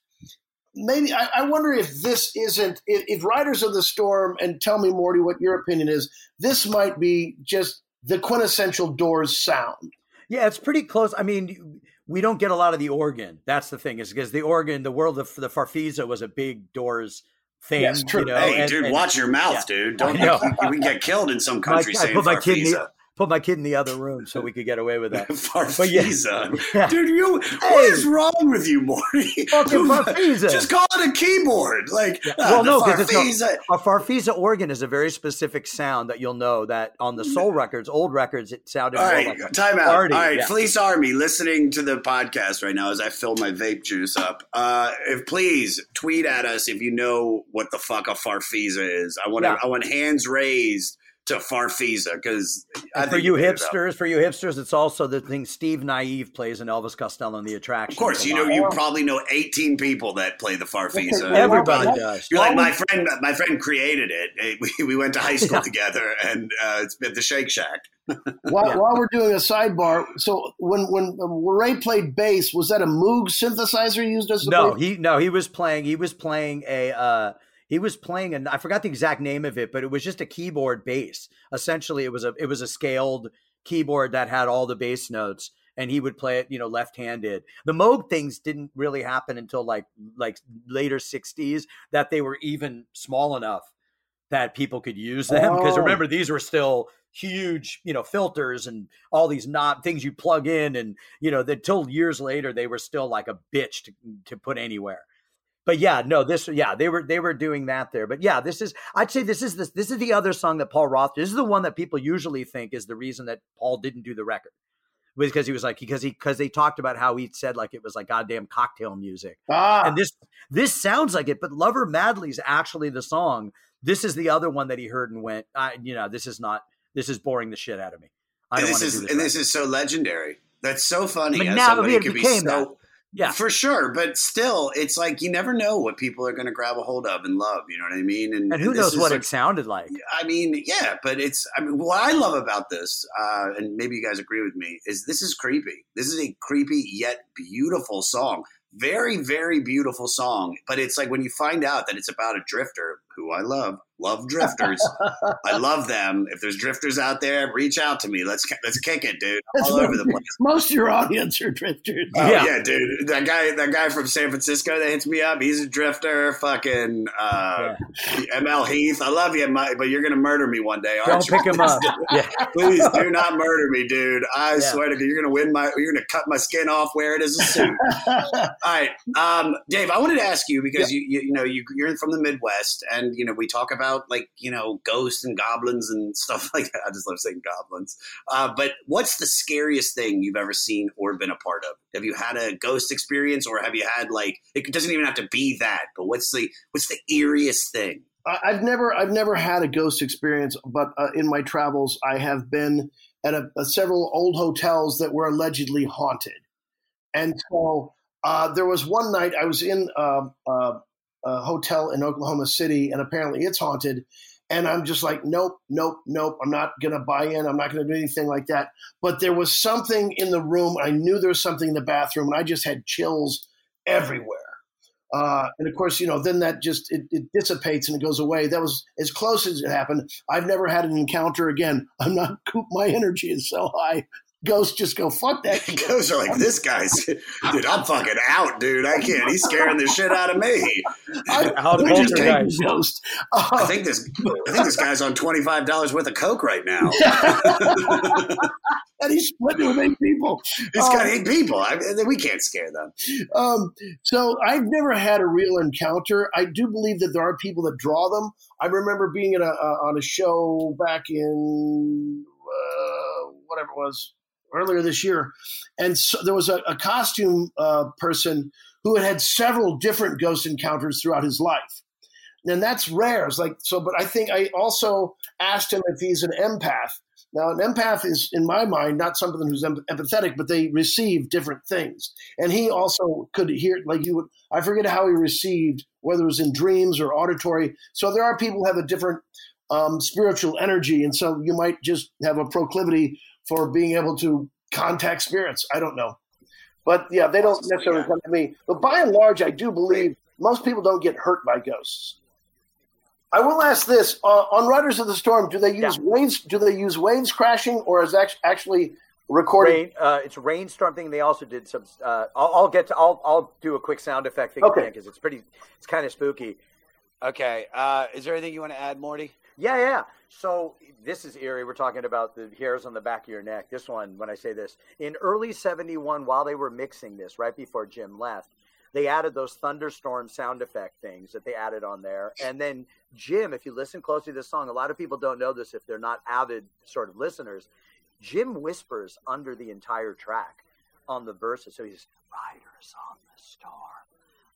maybe I, I wonder if this isn't if, if Riders of the Storm and tell me Morty what your opinion is. This might be just the quintessential Doors sound. Yeah, it's pretty close. I mean, we don't get a lot of the organ. That's the thing, is because the organ, the world of the Farfisa was a big Doors thing. Yes, true. You know, hey, and- dude, and- watch your mouth, yeah. dude. Don't I we can get killed in some countries I saying put my kid in the. Put my kid in the other room so we could get away with <laughs> that. But yeah. Farfisa. <laughs> Yeah. Dude, you what is wrong with you, Morty? Fucking <laughs> Farfisa. Just call it a keyboard. Like uh, well, the no, because Farfisa. a Farfisa organ is a very specific sound that you'll know that on the soul records, old records, it sounded All right, like a time out. party. All right, Yeah. Fleece Army, listening to the podcast right now as I fill my vape juice up. Uh, if please tweet at us if you know what the fuck a farfisa is. I want. Yeah. I want hands raised to farfisa because And for you hipsters, for you hipsters, it's also the thing Steve Nieve plays in Elvis Costello and the Attraction. Of course, you know you probably know 18 people that play the farfisa. <laughs> Everybody You're like- does. You're like my friend. My friend created it. We, we went to high school Yeah. together, and uh, it's at the Shake Shack. <laughs> While, while we're doing a sidebar, so when when um, Ray played bass, was that a Moog synthesizer used as a No, bass? he no, he was playing. He was playing a. Uh, he was playing and I forgot the exact name of it, but it was just a keyboard bass. Essentially, it was a. It was a scaled keyboard that had all the bass notes, and he would play it, you know, left-handed. The Moog things didn't really happen until like like later '60s that they were even small enough that people could use them. Because Oh. remember, these were still huge, you know, filters and all these knob things you plug in, and you know, until years later, they were still like a bitch to to put anywhere. But yeah, no, this yeah, they were they were doing that there. But yeah, this is I'd say this is this this is the other song that Paul Roth. This is the one that people usually think is the reason that Paul didn't do the record. Was because he was like because he because they talked about how he said like it was like goddamn cocktail music. Ah. And this this sounds like it, but Love Her Madly is actually the song. This is the other one that he heard and went, I, you know, this is not this is boring the shit out of me. I And don't this want to is do this. and record. this is so legendary. That's so funny. But now somebody it could be became so, that. Yeah. for sure. But still, it's like you never know what people are going to grab a hold of and love. You know what I mean? and who this knows what like- it sounded like? I mean, yeah, but it's. I mean, what I love about this, uh, and maybe you guys agree with me, is this is creepy. This is a creepy yet beautiful song. Very, very beautiful song. But it's like when you find out that it's about a drifter who I love, love drifters. I <laughs> love them. If there's drifters out there, reach out to me. Let's let's kick it, dude. That's All over most- the place. <laughs> Most of your audience are drifters. Oh yeah. dude. That guy, that guy from San Francisco that hits me up. He's a drifter. Fucking uh, ML Heath. I love you, Mike, but you're gonna murder me one day. Don't aren't you? pick him up. <laughs> Yeah. Please do not murder me, dude. I Yeah. swear to God, you're gonna win my. You're gonna cut my skin off, wear it as a suit. All right, um, Dave. I wanted to ask you because you, you, you know, you, you're from the Midwest, and you know, we talk about like you know, ghosts and goblins and <laughs> stuff like that. I just love saying goblins. Uh, but what's the scariest thing you've ever seen or been a part of? Have you had a ghost experience, or have you had like? It doesn't even have to be that. But what's the what's the eeriest thing? I've never I've never had a ghost experience, but uh, in my travels, I have been at a, a several old hotels that were allegedly haunted, and so uh, there was one night I was in um uh, a hotel in Oklahoma City, and apparently it's haunted, And I'm just like, nope, nope, nope. I'm not going to buy in. I'm not going to do anything like that. But there was something in the room. I knew there was something in the bathroom, and I just had chills everywhere. Uh, and of course, you know, then that just it, it dissipates and it goes away. That was as close as it happened. I've never had an encounter again. <laughs> I'm not. My energy is so high. Ghosts just go fuck that. <laughs> Shit. Ghosts are like, this guy's, dude, I'm fucking out, dude. I can't. He's scaring the shit out of me. I, We just take take- Ghost. I think this, I think this guy's on twenty five dollars worth of coke right now. <laughs> and he's splitting with eight people. He's got Um, eight people. I, we can't scare them. Um, so I've never had a real encounter. I do believe that there are people that draw them. I remember being at a, uh, on a show back in uh, whatever it was earlier this year, and so there was a, a costume uh, person who had had several different ghost encounters throughout his life. And that's rare. It's like so, but I think I also asked him if he's an empath. Now, an empath is, in my mind, not something who's empathetic, but they receive different things. And he also could hear, like you would, I forget how he received, whether it was in dreams or auditory. So there are people have a different um, spiritual energy. And so you might just have a proclivity for being able to contact spirits. I don't know. But yeah, they don't necessarily come to me. But by and large, I do believe most people don't get hurt by ghosts. I will ask this: uh, on Riders of the Storm, do they use waves? Do they use waves crashing, or is that actually recorded? Rain, uh, it's rainstorm thing. They also did some. Uh, I'll, I'll get to. I'll I'll do a quick sound effect thing Okay. because it's pretty. It's kind of spooky. Okay. Uh, is there anything you want to add, Morty? Yeah, yeah. So this is eerie. We're talking about the hairs on the back of your neck. This one, when I say this, in early '71, while they were mixing this, right before Jim left, they added those thunderstorm sound effect things that they added on there. And then Jim, if you listen closely to this song, a lot of people don't know this if they're not avid sort of listeners. Jim whispers under the entire track on the verses. So he's riders on the storm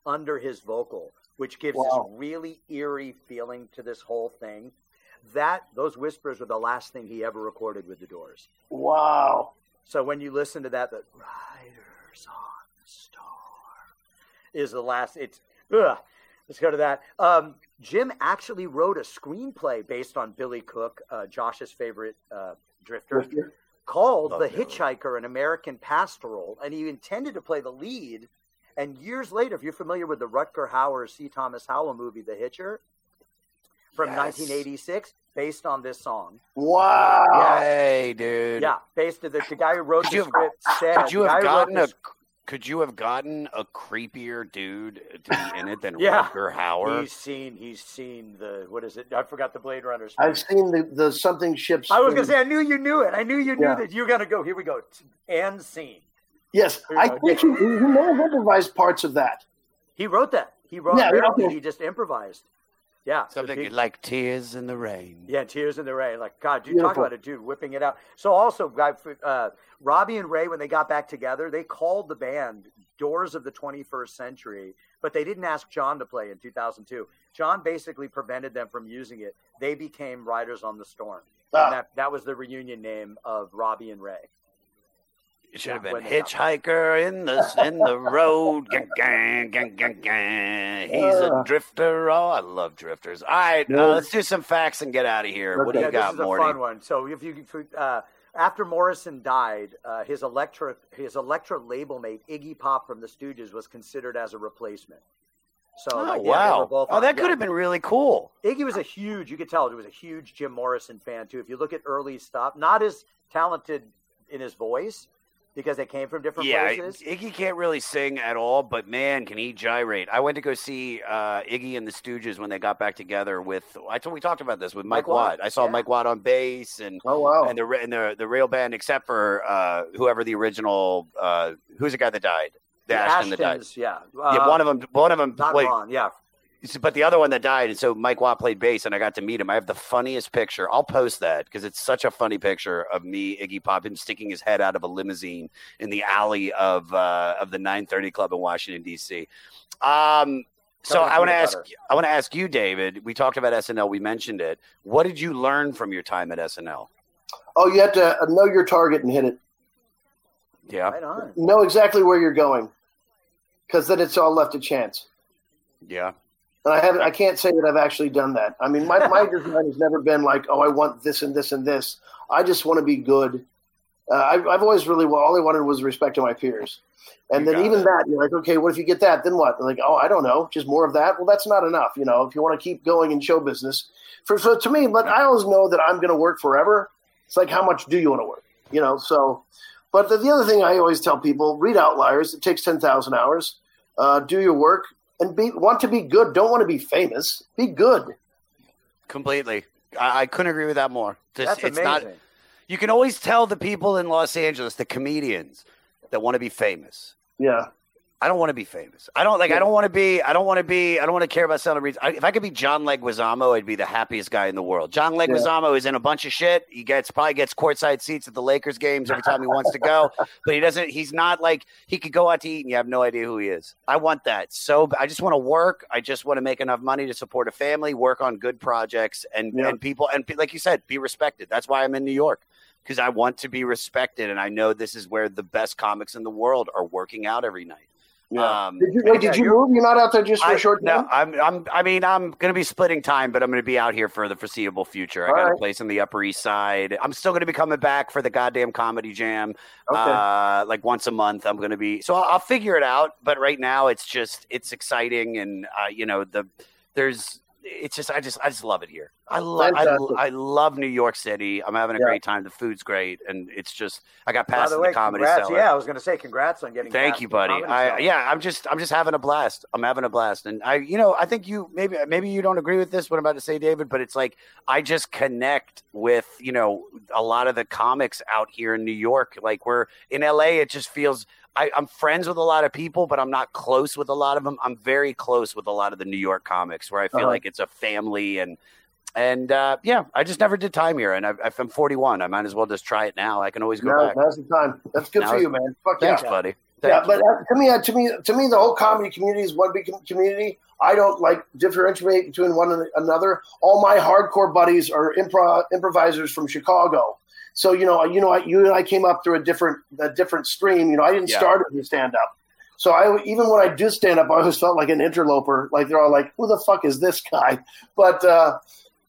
under his vocal, which gives Wow. this really eerie feeling to this whole thing. That those whispers were the last thing he ever recorded with the Doors. Wow. So when you listen to that, the riders on the storm is the last. It's ugh. Let's go to that. Um, Jim actually wrote a screenplay based on Billy Cook, uh, Josh's favorite uh, drifter, called Love The Billy. Hitchhiker: An American Pastoral, and he intended to play the lead. And years later, if you're familiar with the Rutger Hauer C. Thomas Howell movie, The Hitcher, from Yes. 1986, based on this song. Wow. Yeah. Hey, dude. Yeah, based on the, the guy who wrote Could the you have- script said. Could you have gotten a this- Could you have gotten a creepier dude to be in it than <laughs> Yeah. Rutger Hauer? He's seen. He's seen the what is it? I forgot the Blade Runner. I've seen the, the something ships. I was gonna say I knew you knew it. I knew you knew Yeah. that you were gonna go. Here we go. And scene. Yes, I think he, he may have improvised parts of that. He wrote that. He wrote. Yeah, apparently okay. he just improvised. Yeah, so Something he- like tears in the rain. Yeah, tears in the rain. Like God, dude, talk about a dude whipping it out. So also, uh, Robbie and Ray, when they got back together, they called the band Doors of the 21st Century, but they didn't ask John to play in 2002. John basically prevented them from using it. They became Riders on the Storm. Ah. And that that was the reunion name of Robbie and Ray. It should have been hitchhiker in the in the road. Gang, gang, gang, gang, gang. He's a Uh. drifter. Oh, I love drifters. All right, uh, let's do some facts and get out of here. What do yeah, you got, this is Morty? a fun one. So if you uh, after Morrison died, uh, his Elektra his Elektra label mate Iggy Pop from the Stooges was considered as a replacement. So Oh like, yeah, wow! both Oh, on- that yeah. could have been really cool. Iggy was a huge. You could tell he was a huge Jim Morrison fan too. If you look at early stuff, not as talented in his voice because they came from different Yeah, places. Iggy can't really sing at all, but man, can he gyrate! I went to go see uh, Iggy and the Stooges when they got back together with. I told we talked about this with Mike, Mike Watt, Watt. I saw yeah. Mike Watt on bass and Oh wow. and the and the the rail band, except for uh, whoever the original uh, who's the guy that died, the, Asheton that died. Ashetons, yeah, yeah, Uh, one of them. One of them Not played. Ron, yeah. But the other one that died, and so Mike Watt played bass, and I got to meet him. I have the funniest picture. I'll post that because it's such a funny picture of me, Iggy Pop, him sticking his head out of a limousine in the alley of uh, of the 930 Club in Washington D.C. Um, so I want to ask, butter. I want to ask you, David. We talked about SNL. We mentioned it. What did you learn from your time at SNL? Oh, you have to know your target and hit it. Yeah, Right on. Know exactly where you're going, because then it's all left to chance. yeah. And I haven't. I can't say that I've actually done that. I mean, my my <laughs> design has never been like, oh, I want this and this and this. I just want to be good. Uh, I've, I've always really well, all I wanted was respect to my peers. And You then even it. that, you're like, okay, what if you get that? Then what? They're like, oh, I don't know, just more of that. Well, that's not enough. You know, if you want to keep going in show business, for so to me, but I always know that I'm going to work forever. It's like, how much do you want to work? You know, so. But the, the other thing I always tell people: read Outliers. It takes ten thousand hours. Uh, do your work and be want to be good. Don't want to be famous. Be good. Completely. I, I couldn't agree with that more. Just, That's it's amazing. not. You can always tell the people in Los Angeles, the comedians that want to be famous. Yeah. I don't want to be famous. I don't like. I don't want to be. I don't want to be. I don't want to care about celebrities. I, if I could be John Leguizamo, I'd be the happiest guy in the world. John Leguizamo is in a bunch of shit. He gets probably gets courtside seats at the Lakers games every time he wants to go. <laughs> But he doesn't. He's not like he could go out to eat and you have no idea who he is. I want that. So I just want to work. I just want to make enough money to support a family, work on good projects, and Yeah. and people and like you said, be respected. That's why I'm in New York because I want to be respected, and I know this is where the best comics in the world are working out every night. Yeah. Um, Did you, wait, did you move? You're not out there just for I, a short no, time? I'm, I'm, I mean, I'm going to be splitting time, but I'm going to be out here for the foreseeable future. I got a place on the Upper East Side. I'm still going to be coming back for the goddamn comedy jam, Okay. uh, like once a month. I'm going to be, so I'll, I'll figure it out. But right now, it's just, it's exciting, and uh, you know, the there's, it's just, I just, I just love it here. I love, I, I love New York City. I'm having a Yeah. great time. The food's great, and it's just, I got past the the, way, comedy congrats. cellar. Yeah, I was going to say congrats on getting. Thank you, buddy. I, cellar. yeah, I'm just I'm just having a blast. I'm having a blast, and I, you know, I think you maybe maybe you don't agree with this what I'm about to say, David, but it's like I just connect with you know a lot of the comics out here in New York. Like we're in LA, it just feels. I, I'm friends with a lot of people, but I'm not close with a lot of them. I'm very close with a lot of the New York comics, where I feel Uh-huh. like it's a family and. And uh, yeah, I just never did time here, and I, I'm 41. I might as well just try it now. I can always go No, back. now's the time. That's good Now for you, man. Fuck Thanks, yeah. buddy. yeah, Thank but uh, to me, uh, to me, to me, the whole comedy community is one big community. I don't like differentiate between one and another. All my hardcore buddies are improv improvisers from Chicago. So you know, you know, I, you and I came up through a different a different stream. You know, I didn't Yeah. start a stand up. So I even when I do stand up, I always felt like an interloper. Like they're all like, "Who the fuck is this guy?" <laughs> But uh,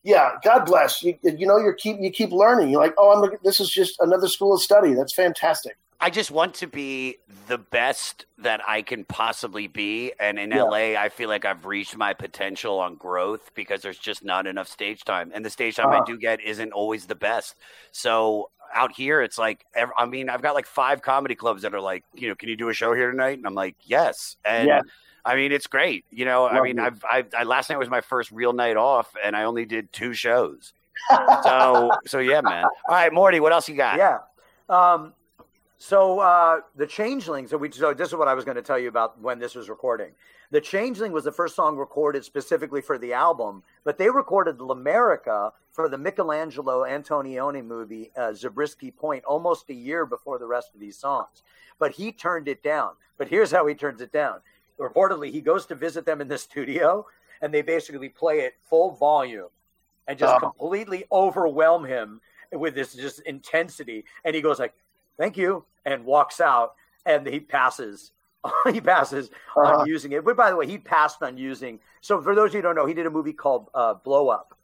yeah, God bless you. You know, you keep you keep learning. You're like, "Oh, I'm this is just another school of study." That's fantastic. I just want to be the best that I can possibly be. And in Yeah. LA, I feel like I've reached my potential on growth because there's just not enough stage time. And the stage time I Uh-huh. do get isn't always the best. So out here, it's like, I mean, I've got like five comedy clubs that are like, you know, can you do a show here tonight? And I'm like, yes. And Yeah. I mean, it's great. You know, I mean. I've, I've, I, last night was my first real night off and I only did two shows. <laughs> so, so yeah, man. All right, Morty, what else you got? Yeah. Um, so uh, the Changeling. So we. So this is what I was going to tell you about when this was recording. The Changeling was the first song recorded specifically for the album, but they recorded L'America for the Michelangelo Antonioni movie uh, Zabriskie Point almost a year before the rest of these songs. But he turned it down. But here's how he turns it down. Reportedly, he goes to visit them in the <laughs> studio, and they basically play it full volume and just Oh. completely overwhelm him with this just intensity. And he goes like, "Thank you," and walks out, and he passes. <laughs> he passes Uh-huh. on using it. But by the way, he passed on using. So for those of you who don't know, he did a movie called uh, Blow Up,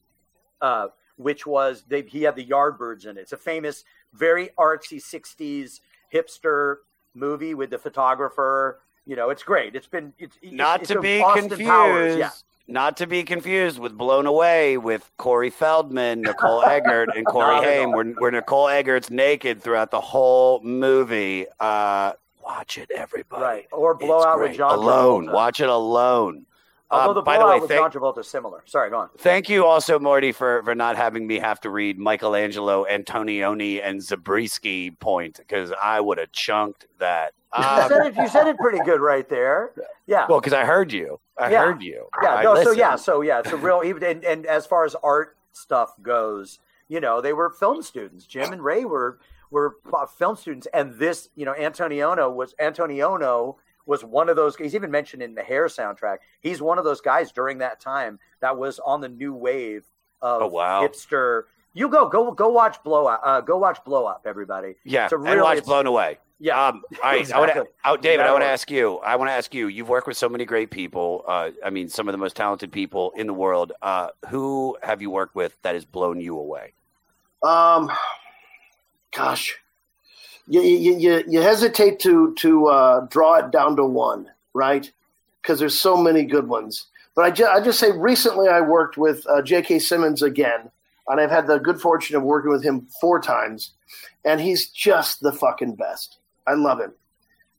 uh, which was they, he had the Yardbirds in it. It's a famous, very artsy '60s hipster movie with the photographer. You know, it's great. It's been it's, it's- not it's to a be Austin confused. Powers, yeah. Not to be confused with Blown Away with Corey Feldman, Nicole Eggert, and <laughs> Corey Haim, where, where Nicole Eggert's naked throughout the whole movie. Uh, watch it, everybody. Right. Or Blowout with. John alone. Travolta. Watch it alone. Although Uh, the by the way, with thank, John Travolta is similar. Sorry, go on. thank you also, Morty, for, for not having me have to read Michelangelo, Antonioni, and Zabriskie point because I would have chunked that. you, Um, said it, you said it pretty good right there. Yeah. well, because I heard you. I Yeah. heard you. yeah. I No. So yeah. So yeah. It's a real even and, and as far as art stuff goes, you know, they were film students. Jim and Ray were were film students, and this, you know, Antonioni was Antonioni was one of those. He's even mentioned in the Hair soundtrack. He's one of those guys during that time that was on the new wave of Oh, wow. hipster. You go go go watch Blow Up. Uh, go watch Blow Up, everybody. Yeah, It's a and really- watch Blown Away. Yeah. Um, all right. <laughs> I want to, David, I want to ask you. I want to ask you. You've worked with so many great people. Uh, I mean, some of the most talented people in the world. Uh, who have you worked with that has blown you away? Um, gosh, you you you, you hesitate to to uh, draw it down to one, right? Because there's so many good ones. But I, ju- I just say recently I worked with uh, J.K. Simmons again, and I've had the good fortune of working with him four times, and he's just the fucking best. I love him.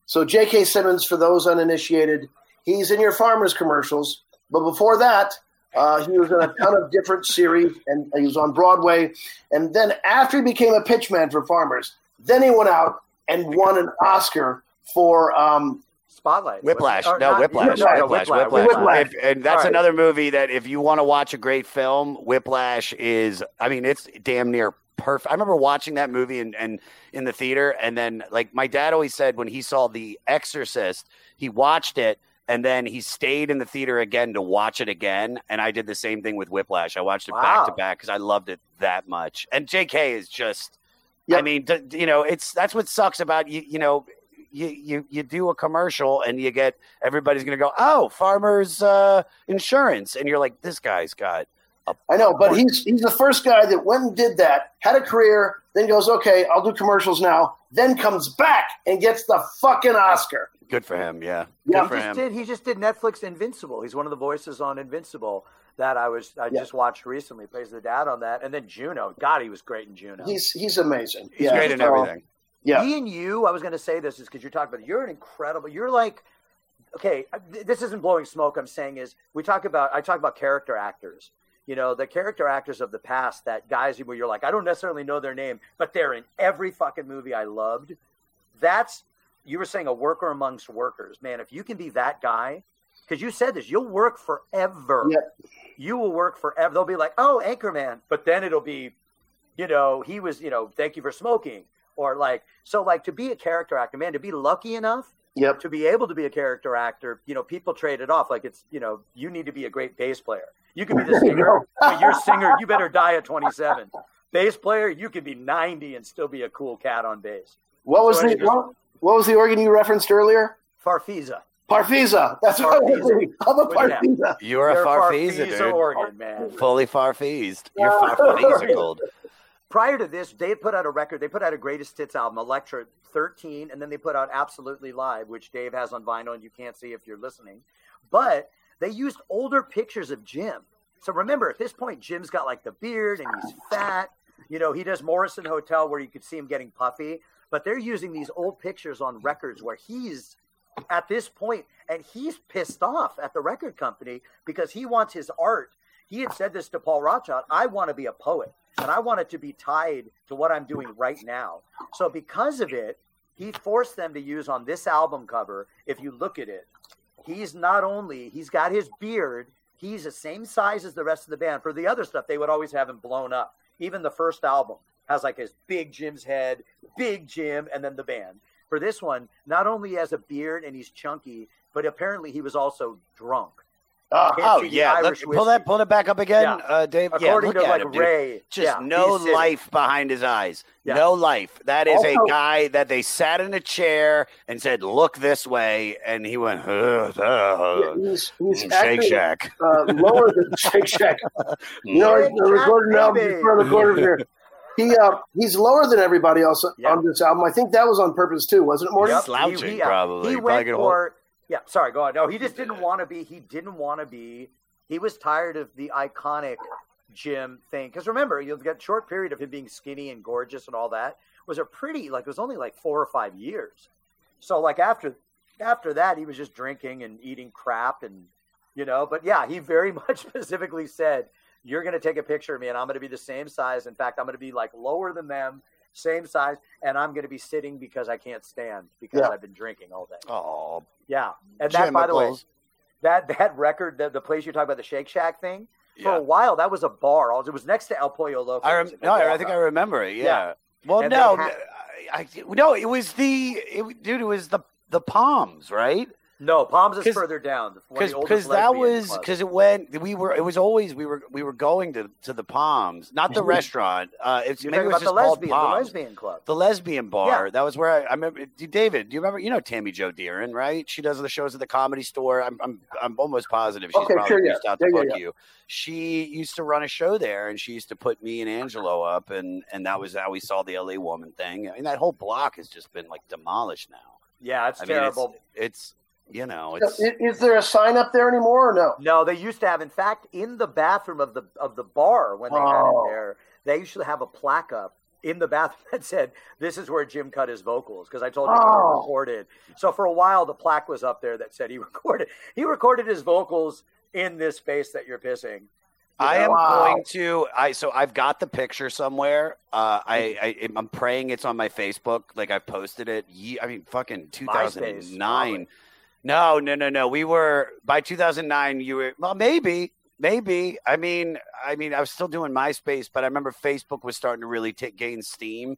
So J.K. Simmons, for those uninitiated, he's in your farmers commercials, but before that, uh, he was in a ton of different series, and he was on Broadway. And then after he became a pitchman for farmers, then he went out and won an Oscar for um, Spotlight. Whiplash. No, not- Whiplash. no, no, Whiplash. Whiplash. Whiplash. Whiplash. If- and that's All right. another movie that if you want to watch a great film, Whiplash is. I mean, it's damn near perfect. I remember watching that movie and and in the theater, and then like my dad always said when he saw The Exorcist, he watched it. And then he stayed in the theater again to watch it again. And I did the same thing with Whiplash. I watched it back to back because I loved it that much. And JK is just I mean, d- you know, it's that's what sucks about you. You know, you you you do a commercial and you get everybody's going to go, oh, Farmers uh, Insurance, and you're like, this guy's got. A, I know, but he's he's the first guy that went and did that, had a career, then goes, okay, I'll do commercials now, then comes back and gets the fucking Oscar. good for him. Yeah, Yeah. good for He just him. did. He just did Netflix Invincible. He's one of the voices on Invincible that I was I just watched recently. Plays the dad on that, and then Juno. God, he was great in Juno. He's he's amazing. He's Yeah. great in everything. Yeah. Me and you, I was going to say this is because you're talking about you're an incredible. You're like, okay, uh, this isn't blowing smoke. I'm saying is we talk about I talk about character actors. You know, the character actors of the past, that guys where you're like, I don't necessarily know their name, but they're in every fucking movie I loved. That's you were saying a worker amongst workers, man. If you can be that guy, because you said this, you'll work forever. Yep. You will work forever. They'll be like, oh, Anchorman, but then it'll be, you know, he was, you know, thank you for smoking, or like, so like to be a character actor, man, to be lucky enough Yep. to be able to be a character actor, you know, people trade it off. Like it's, you know, you need to be a great bass player. You could be the singer, but you're a singer, you better die at 27. Bass player, you could be 90 and still be a cool cat on bass. What was So the what, what was the organ you referenced earlier? Farfisa. Parfisa. That's what I was Farfisa. thinking. I'm a With that. Parfisa. You're a You're farfisa, Farfisa dude. organ, man. Fully farfeased. You're farfisicled. prior to this, they had put out a record. They put out a greatest hits album, Elektra 13, and then they put out Absolutely Live, which Dave has on vinyl and you can't see if you're listening. But they used older pictures of Jim. So remember, at this point, Jim's got like the beard and he's fat. You know, he does Morrison Hotel where you could see him getting puffy. But they're using these old pictures on records where he's at this point and he's pissed off at the record company because he wants his art. He had said this to Paul Rothchild I want to be a poet and I want it to be tied to what I'm doing right now. So, because of it, he forced them to use on this album cover, if you look at it, he's not only, he's got his beard, he's the same size as the rest of the band. For the other stuff, they would always have him blown up. Even the first album has like his big Jim's head, big Jim, and then the band. For this one, not only has a beard and he's chunky, but apparently he was also drunk. Uh, Oh yeah, look, pull that pull it back up again, Yeah. uh, Dave. yeah, According look to, at like, him. Ray, Just yeah, no life behind his eyes. Yeah. No life. That is a guy that they sat in a chair and said, "Look this way," and he went, "Ugh, ugh, He's, he's Shake actually, Shack. uh, lower than <laughs> Shake Shack. You know, the recording album before the quarter here. He uh, he's lower than everybody else Yeah. on this album. I think that was on purpose too, wasn't it, Morty? Yep. Slouching, yeah. probably. He Probably went gonna hold- for yeah. Sorry, go on. No, he just didn't want to be. He didn't want to be. He was tired of the iconic Jim thing. Because remember, you've got a short period of him being skinny and gorgeous and all that was a pretty like it was only like four or five years. So like after after that, he was just drinking and eating crap and you know. But yeah, he very <laughs> much specifically said, "You're going to take a picture of me, and I'm going to be the same size. In fact, I'm going to be like lower than them." Same size, and I'm going to be sitting because I can't stand because Yeah. I've been drinking all day. Oh, Yeah, and that, by the way, that that record, the, the place you talk about the Shake Shack thing, for Yeah. a while that was a bar. It was next to El Pollo Loco. I rem- no, I think I remember it. Yeah. Yeah. Well, And no, they had- I, I- no, it was the it, dude. It was the the Palms, right? No, Palms is 'Cause- further down. Because because that was because it went we were it was always we were we were going to to the Palms, not the <laughs> restaurant. Uh, it's You're maybe it was about just the called lesbian, the lesbian club. The lesbian bar. Yeah. That was where I, I remember. David, do you remember? You know Tammy Joe Deeren, right? She does the shows at the Comedy Store. I'm I'm I'm almost positive she's Okay, probably sure, yeah. reached out to Yeah, yeah, yeah. you. She used to run a show there, and she used to put me and Angelo up, and and that was how we saw the LA Woman thing. I mean, that whole block has just been like demolished now. Yeah, it's I mean, terrible. It's, it's you know, it's i- Is there a sign up there anymore or no? No, they used to have. In fact, in the bathroom of the of the bar when they had Oh. it there, they used to have a plaque up in the bathroom <laughs> that said, "This is where Jim cut his vocals." Because I told you he Oh. recorded. So for a while, the plaque was up there that said he <laughs> recorded. He recorded his vocals in this space that you're pissing. I am Wow. going to. I so I've got the picture somewhere. Uh, I, <laughs> I I'm praying it's on my Facebook. Like I've posted it. Ye, I mean, fucking 2009. No, no, no, no. We were by 2009. You were well, maybe, maybe. I mean, I mean, I was still doing MySpace, but I remember Facebook was starting to really gain steam.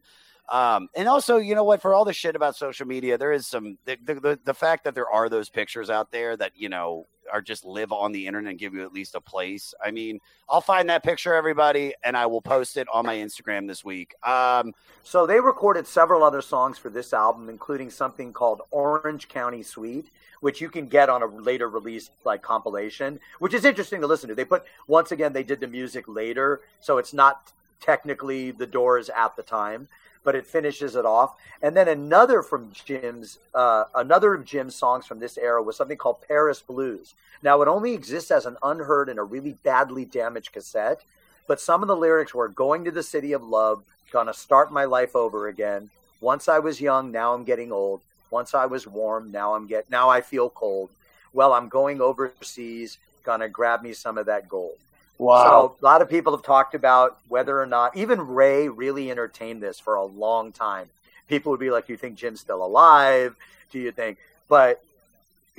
Um, and also, you know what? For all the shit about social media, there is some the the the fact that there are those pictures out there that you know are just live on the internet and give you at least a place. I mean, I'll find that picture, everybody, and I will post it on my Instagram this week. Um, So they recorded several other songs for this album, including something called Orange County Suite, which you can get on a later release like compilation, which is interesting to listen to. They put once again they did the music later, so it's not technically the Doors at the time, but it finishes it off. And then another from Jim's, uh, another of Jim's songs from this era was something called Paris Blues. Now it only exists as an unheard and a really badly damaged cassette, but some of the lyrics were going to the city of love, gonna start my life over again. Once I was young, now I'm getting old. Once I was warm, now I'm get now I feel cold. Well, I'm going overseas, gonna grab me some of that gold. Wow. So a lot of people have talked about whether or not even Ray really entertained this for a long time. People would be like, "You think Jim's still alive? Do you think?" But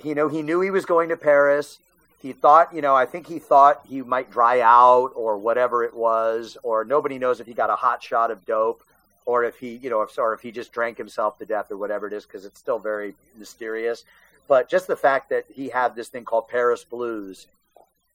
you know, he knew he was going to Paris. He thought, you know, I think he thought he might dry out or whatever it was, or nobody knows if he got a hot shot of dope or if he, you know, if, or if he just drank himself to death or whatever it is, because it's still very mysterious. But just the fact that he had this thing called Paris Blues,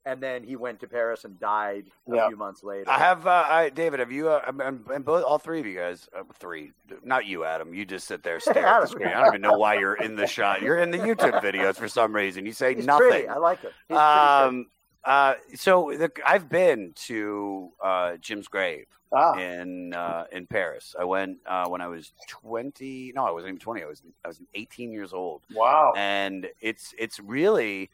and then he went to Paris and died a Yeah. few months later. I have, uh, I, David. Have you? Uh, and both, all three of you guys, uh, three, not you, Adam. You just sit there, <laughs> stare at the screen. I don't even know why you're in the shot. You're in the YouTube <laughs> videos for some reason. You say He's nothing. pretty. I like pretty Um, uh, so the, I've been to uh, Jim's grave Ah. in uh, in Paris. I went uh, when I was twenty. No, I wasn't even twenty. I was I was eighteen years old. Wow. And it's it's really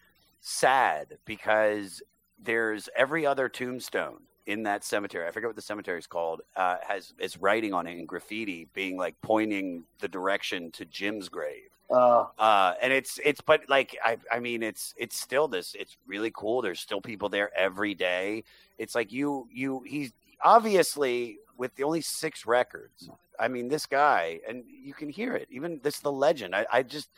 sad because there's every other tombstone in that cemetery. I forget what the cemetery is called. Uh, has is writing on it in graffiti, being like pointing the direction to Jim's grave Uh, uh and it's it's but like i i mean it's it's still this it's really cool there's still people there every day it's like you you he's obviously with the only six records i mean this guy and you can hear it even this the legend i i just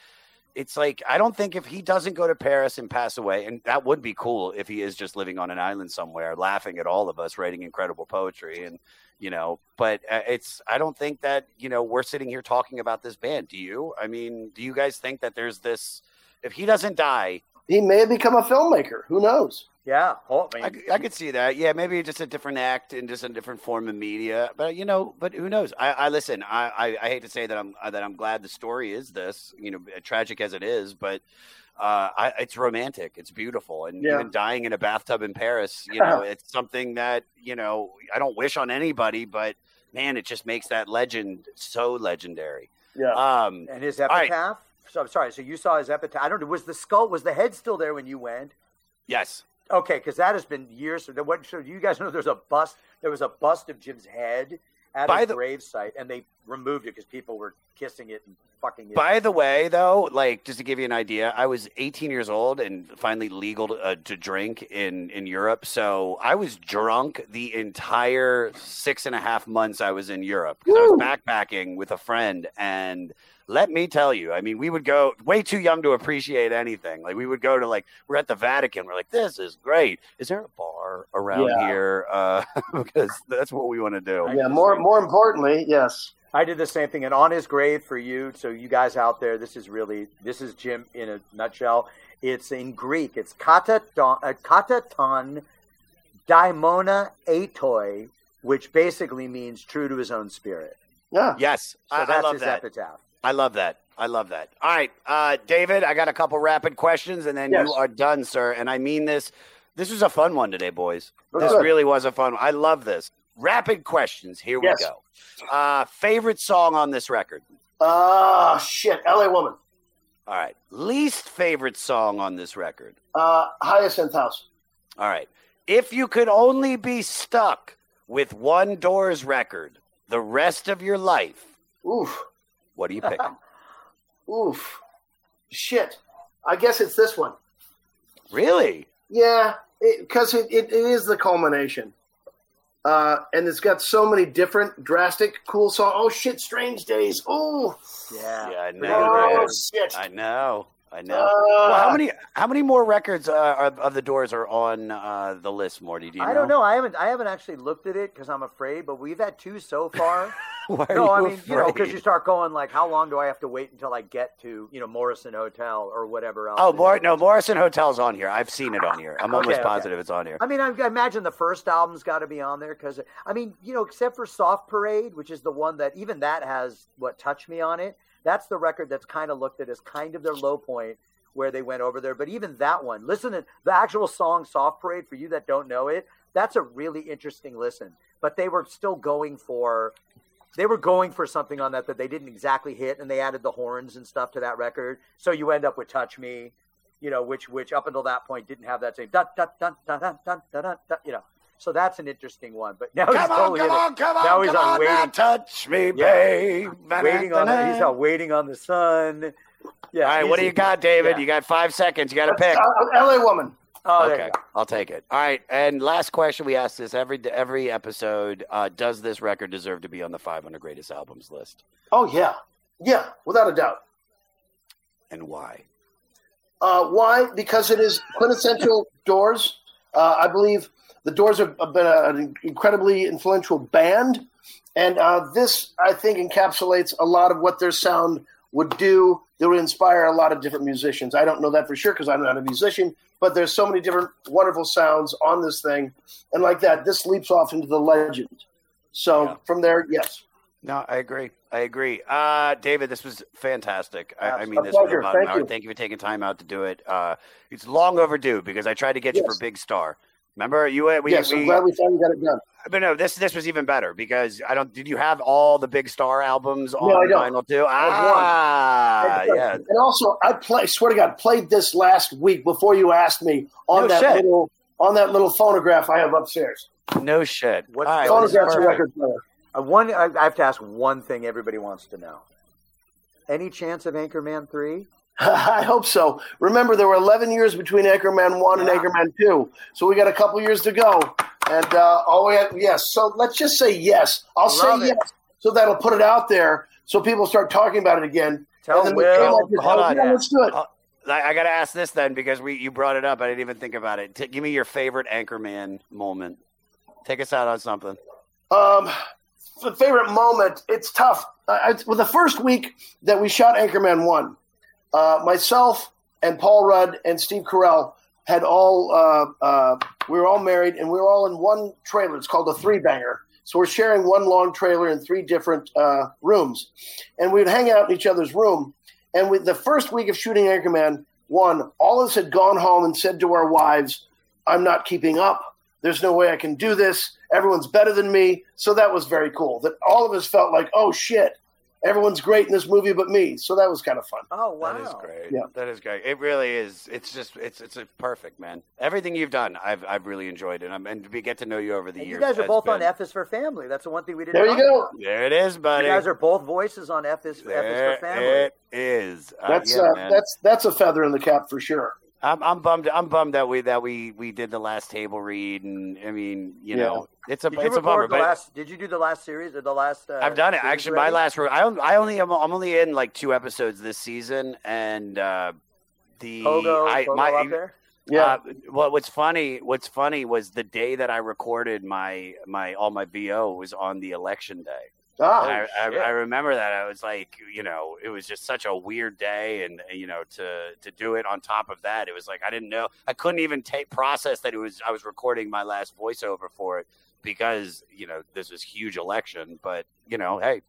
it's like i don't think if he doesn't go to paris and pass away and that would be cool if he is just living on an island somewhere laughing at all of us writing incredible poetry and you know but uh, it's i don't think that you know we're sitting here talking about this band. Do you? I mean do you guys think that there's this if he doesn't die he may have become a filmmaker. Who knows? Yeah. I I, I, c- I could see that yeah maybe just a different act and just a different form of media but you know but who knows i, I listen I, I i hate to say that i'm uh, that i'm glad the story is this you know tragic as it is but uh, I, it's romantic. It's beautiful, and Yeah. even dying in a bathtub in Paris, you <laughs> know, it's something that you know I don't wish on anybody, but man, it just makes that legend so legendary. Yeah. Um, and his epitaph. So I'm sorry. So you saw his epitaph. I don't know. Was the skull? Was the head still there when you went? Yes. Okay, because that has been years. So, what, so you guys know there's a bust. There was a bust of Jim's head at By his the- grave site, and they removed it because people were kissing it and fucking it. By the way, though, like just to give you an idea, I was 18 years old and finally legal to, uh, to drink in in Europe. So I was drunk the entire six and a half months I was in Europe because I was backpacking with a friend. And let me tell you, I mean, we would go way too young to appreciate anything. Like we would go to like we're at the Vatican. We're like, this is great. Is there a bar around Yeah. here? Uh, <laughs> because that's what we want to do. Yeah. More more importantly, yes. I did the same thing, and on his grave for you. So you guys out there, this is really this is Jim in a nutshell. It's in Greek. It's kataton, uh, kataton daimona atoi, which basically means true to his own spirit. Yeah. Yes, So I, I that's love his that. epitaph. I love that. I love that. All right, uh, David, I got a couple rapid questions, and then Yes. you are done, sir. And I mean this. This was a fun one today, boys. That's This good. really was a fun. one. I love this. Rapid questions. Here Yes. we go. Uh, favorite song on this record. Ah, shit. L.A. Woman. All right. Least favorite song on this record. Uh, Hyacinth House. All right. If you could only be stuck with one Doors record the rest of your life, Oof. What are you picking? <laughs> Oof. Shit. I guess it's this one. really? Yeah, because it, it, it is the culmination. Uh, and it's got so many different, drastic, cool songs. Oh, shit, Strange Days. Oh, Yeah. Yeah, I know. oh man. shit. I know. I know. Uh, well, how many how many more records uh, of, of the Doors are on uh, the list, Morty? Do you I don't know. I haven't. I haven't actually looked at it because I'm afraid. But we've had two so <laughs> far. Why are no, I you mean, you know, because you start going like, how long do I have to wait until I get to, you know, Morrison Hotel or whatever else? Oh, Mor- no, Morrison Hotel's on here. I've seen it on here. I'm Okay, almost okay. positive it's on here. I mean, I, I imagine the first album's got to be on there because, I mean, you know, except for Soft Parade, which is the one that even that has what Touch Me on it. That's the record that's kind of looked at as kind of their low point where they went over there. But even that one, listen to the actual song Soft Parade for you that don't know it. That's a really interesting listen. But they were still going for they were going for something on that that they didn't exactly hit, and they added the horns and stuff to that record. So you end up with "Touch Me," you know, which which up until that point didn't have that same dun dun dun dun dun dun dun, dun, you know. So that's an interesting one. But now he's Come on, totally come in it. on, come on, now he's come on on, waiting. now touch me, Yeah. babe. Waiting on the, he's on waiting on the sun. Yeah. All right, what do you got, David? yeah. You got five seconds. You got to pick. Uh, L.A. Woman. Oh, okay. I'll take it. All right, and last question we ask this every every episode: uh, Does this record deserve to be on the 500 greatest albums list, Oh, yeah. Yeah, without a doubt. and why? Uh, why? Because it is quintessential Doors. Uh, I believe the Doors have been an incredibly influential band, and uh, this I think encapsulates a lot of what their sound would do. They would inspire a lot of different musicians. I don't know that for sure because I'm not a musician, but there's so many different wonderful sounds on this thing, and like that, this leaps off into the legend. So from there, yes. No, I agree. I agree. Uh, David, this was fantastic. I, I mean this with pleasure. a bottom Thank hour. you. Thank you for taking time out to do it. Uh, it's long overdue because I tried to get you for Big Star. Remember you? uh, We, yes, we, I'm glad we finally got it done. But no, this this was even better because I don't. Did you have all the Big Star albums on No, I don't. vinyl too? I have Ah, one. yeah. And also, I play. Swear to God, played this last week before you asked me on No that shit. little on that little phonograph I have upstairs. No shit. What's All right, the Phonograph's a record player. Uh, one, I, I have to ask one thing everybody wants to know. Any chance of Anchorman 3? <laughs> I hope so. Remember, there were 11 years between Anchorman 1 and Anchorman 2, so we got a couple years to go. And uh, all we have, yes. So let's just say yes. I'll Love say it. yes, so that'll put it out there, so people start talking about it again. Tell and then we Will- came up with, Hold on. yeah, let's do it. Uh, I, I got to ask this then because we you brought it up. I didn't even think about it. T- give me your favorite Anchorman moment. Take us out on something. Um, f- favorite moment. It's tough. I, I, well, the first week that we shot Anchorman one, uh, myself and Paul Rudd and Steve Carell had all. Uh, uh, we were all married, and we were all in one trailer. It's called a three banger. So we're sharing one long trailer in three different uh, rooms, and we'd hang out in each other's room. And with the first week of shooting Anchorman one, all of us had gone home and said to our wives, "I'm not keeping up. There's no way I can do this. Everyone's better than me." So that was very cool. That all of us felt like, "Oh shit, everyone's great in this movie but me." So that was kind of fun. Oh, wow. That is great. Yeah. That is great. It really is. It's just it's it's a perfect man. Everything you've done, I've I've really enjoyed it. I'm, and we get to know you over the And you guys are has both on F is for Family. That's the one thing we didn't There you go. about. There it is, buddy. You guys are both voices on F is, F is for Family. it is. Uh, That's yeah, uh, that's that's a feather in the cap for sure. I'm, I'm bummed. I'm bummed that we that we we did the last table read, and I mean, you Yeah. know, it's a Did it's a bummer. the But last? Did you do the last series or the last? Uh, I've done it. Actually, my last I I only am I'm only in like two episodes this season, and uh, the Pogo, I Pogo my there. Yeah. Uh, well, what's funny? What's funny was the day that I recorded my my all my VO was on the election day. And I, I. I remember that. I was like, you know, it was just such a weird day, and you know, to to do it on top of that, it was like I didn't know. I couldn't even take process that it was. I was recording my last voiceover for it because you know this was huge election. But you know, hey,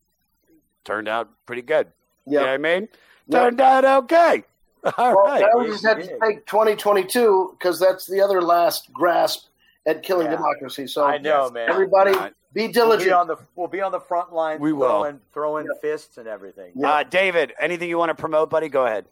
turned out pretty good. You know I mean? Yep. Turned out okay. <laughs> All well, right. now we just had to take 2022 because that's the other last grasp at killing Yeah. democracy. So I know, man. Everybody, Not- be We'll be diligent. on the we'll be on the front line. We will. throwing, throwing fists and everything. Uh, David, anything you want to promote, buddy? Go ahead.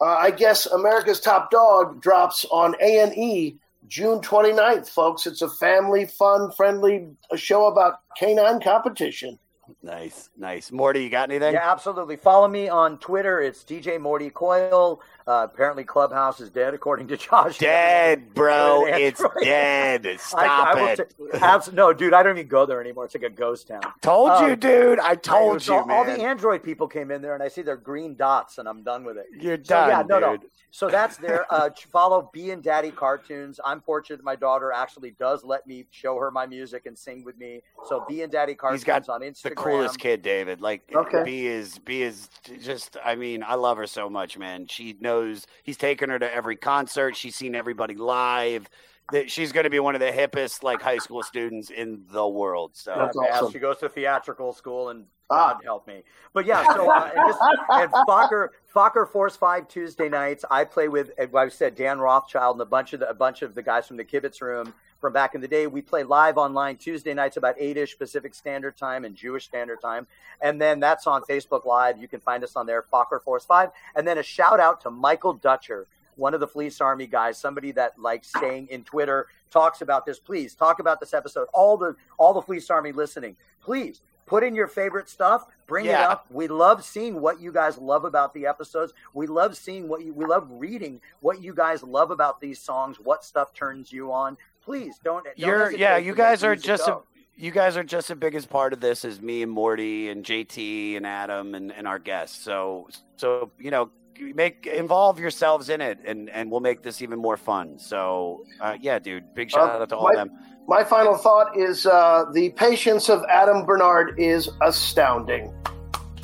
Uh, I guess America's Top Dog drops on A and E June 29th, folks. It's a family, fun, friendly show about canine competition. Nice, nice. Morty, you got anything? Yeah, absolutely. Follow me on Twitter. It's DJ Morty Coyle. Uh, apparently, Clubhouse is dead, according to <laughs> Josh. Dead, bro. <laughs> It's dead. Stop I, I it. t- abs- no, dude, I don't even go there anymore. It's like a ghost town. Told Um, you, dude. I told you, all man. the Android people came in there, and I see their green dots, and I'm done with it. You're So, yeah, done, no, no. dude. So that's there. Uh, follow B and Daddy cartoons. I'm fortunate my daughter actually does let me show her my music and sing with me. So B and Daddy cartoons He's got on Instagram. The coolest kid, David. Like Okay. B is B is just. I mean, I love her so much, man. She knows he's taken her to every concert. She's seen everybody live. That she's going to be one of the hippest like high school students in the world. So That's awesome. She goes to theatrical school, and God help me. But yeah, so uh, and just and Fokker Fokker Force Five Tuesday nights. I play with, as I said, Dan Rothschild and a bunch of the, a bunch of the guys from the Kibitz Room from back in the day. We play live online Tuesday nights about eight ish Pacific Standard Time and Jewish Standard Time, and then that's on Facebook Live. You can find us on there, Fokker Force Five, and then a shout out to Michael Dutcher one of the Fleece Army guys, somebody that likes staying in Twitter, talks about this. Please talk about this episode. All the all the Fleece Army listening, please put in your favorite stuff. Bring it up. We love seeing what you guys love about the episodes. We love seeing what you. We love reading what you guys love about these songs. What stuff turns you on. Please don't. don't You're yeah. You guys are just a, you guys are just as big as part of this as me and Morty and JT and Adam and, and our guests. So so you know make involve yourselves in it and and we'll make this even more fun. So uh, yeah, dude. Big shout Uh, out to all my, them. My final thought is uh, the patience of Adam Bernard is astounding.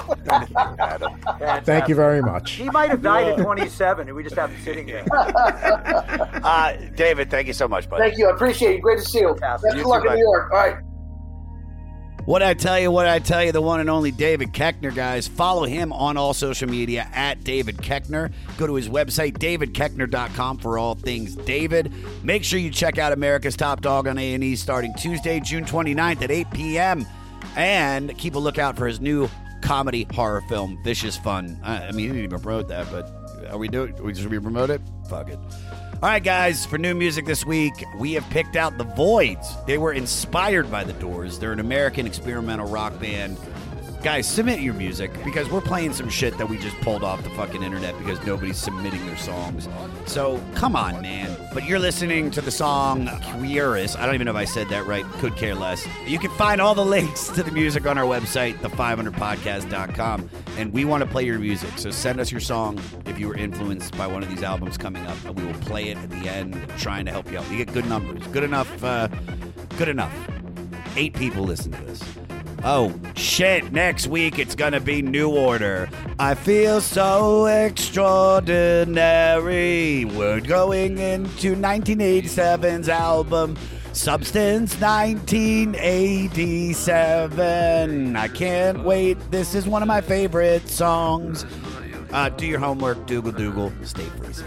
<laughs> Thank you very much. He might have died at <laughs> 27, and we just have him sitting there. <laughs> Uh, David, thank you so much, buddy. Thank you. I appreciate you. Great to see you. Best You of luck in. New York. All right. What I tell you, what I tell you, the one and only David Koechner, guys. Follow him on all social media at David Koechner. Go to his website, davidkoechner.com, for all things David. Make sure you check out America's Top Dog on A&E starting Tuesday, June 29th at 8 p.m. And keep a lookout for his new comedy horror film, Vicious Fun. I, I mean, he didn't even promote that, but are we doing? We should we promote it? Fuck it. All right, guys, for new music this week, we have picked out The Voids. They were inspired by The Doors. They're an American experimental rock band. Guys, submit your music because we're playing some shit that we just pulled off the fucking internet because nobody's submitting their songs. So come on, man. But you're listening to the song Queerus. I don't even know if I said that right. Could care less. You can find all the links to the music on our website, the500podcast.com. And we want to play your music. So send us your song if you were influenced by one of these albums coming up. And we will play it at the end, trying to help you out. We get good numbers. Good enough. Uh, good enough. Eight people listen to this. Oh, shit. Next week it's to be New Order. I feel so extraordinary. We're going into 1987's album, Substance 1987. I can't wait. This is one of my favorite songs. Uh, do your homework, Dougal Dougal. Stay freezing.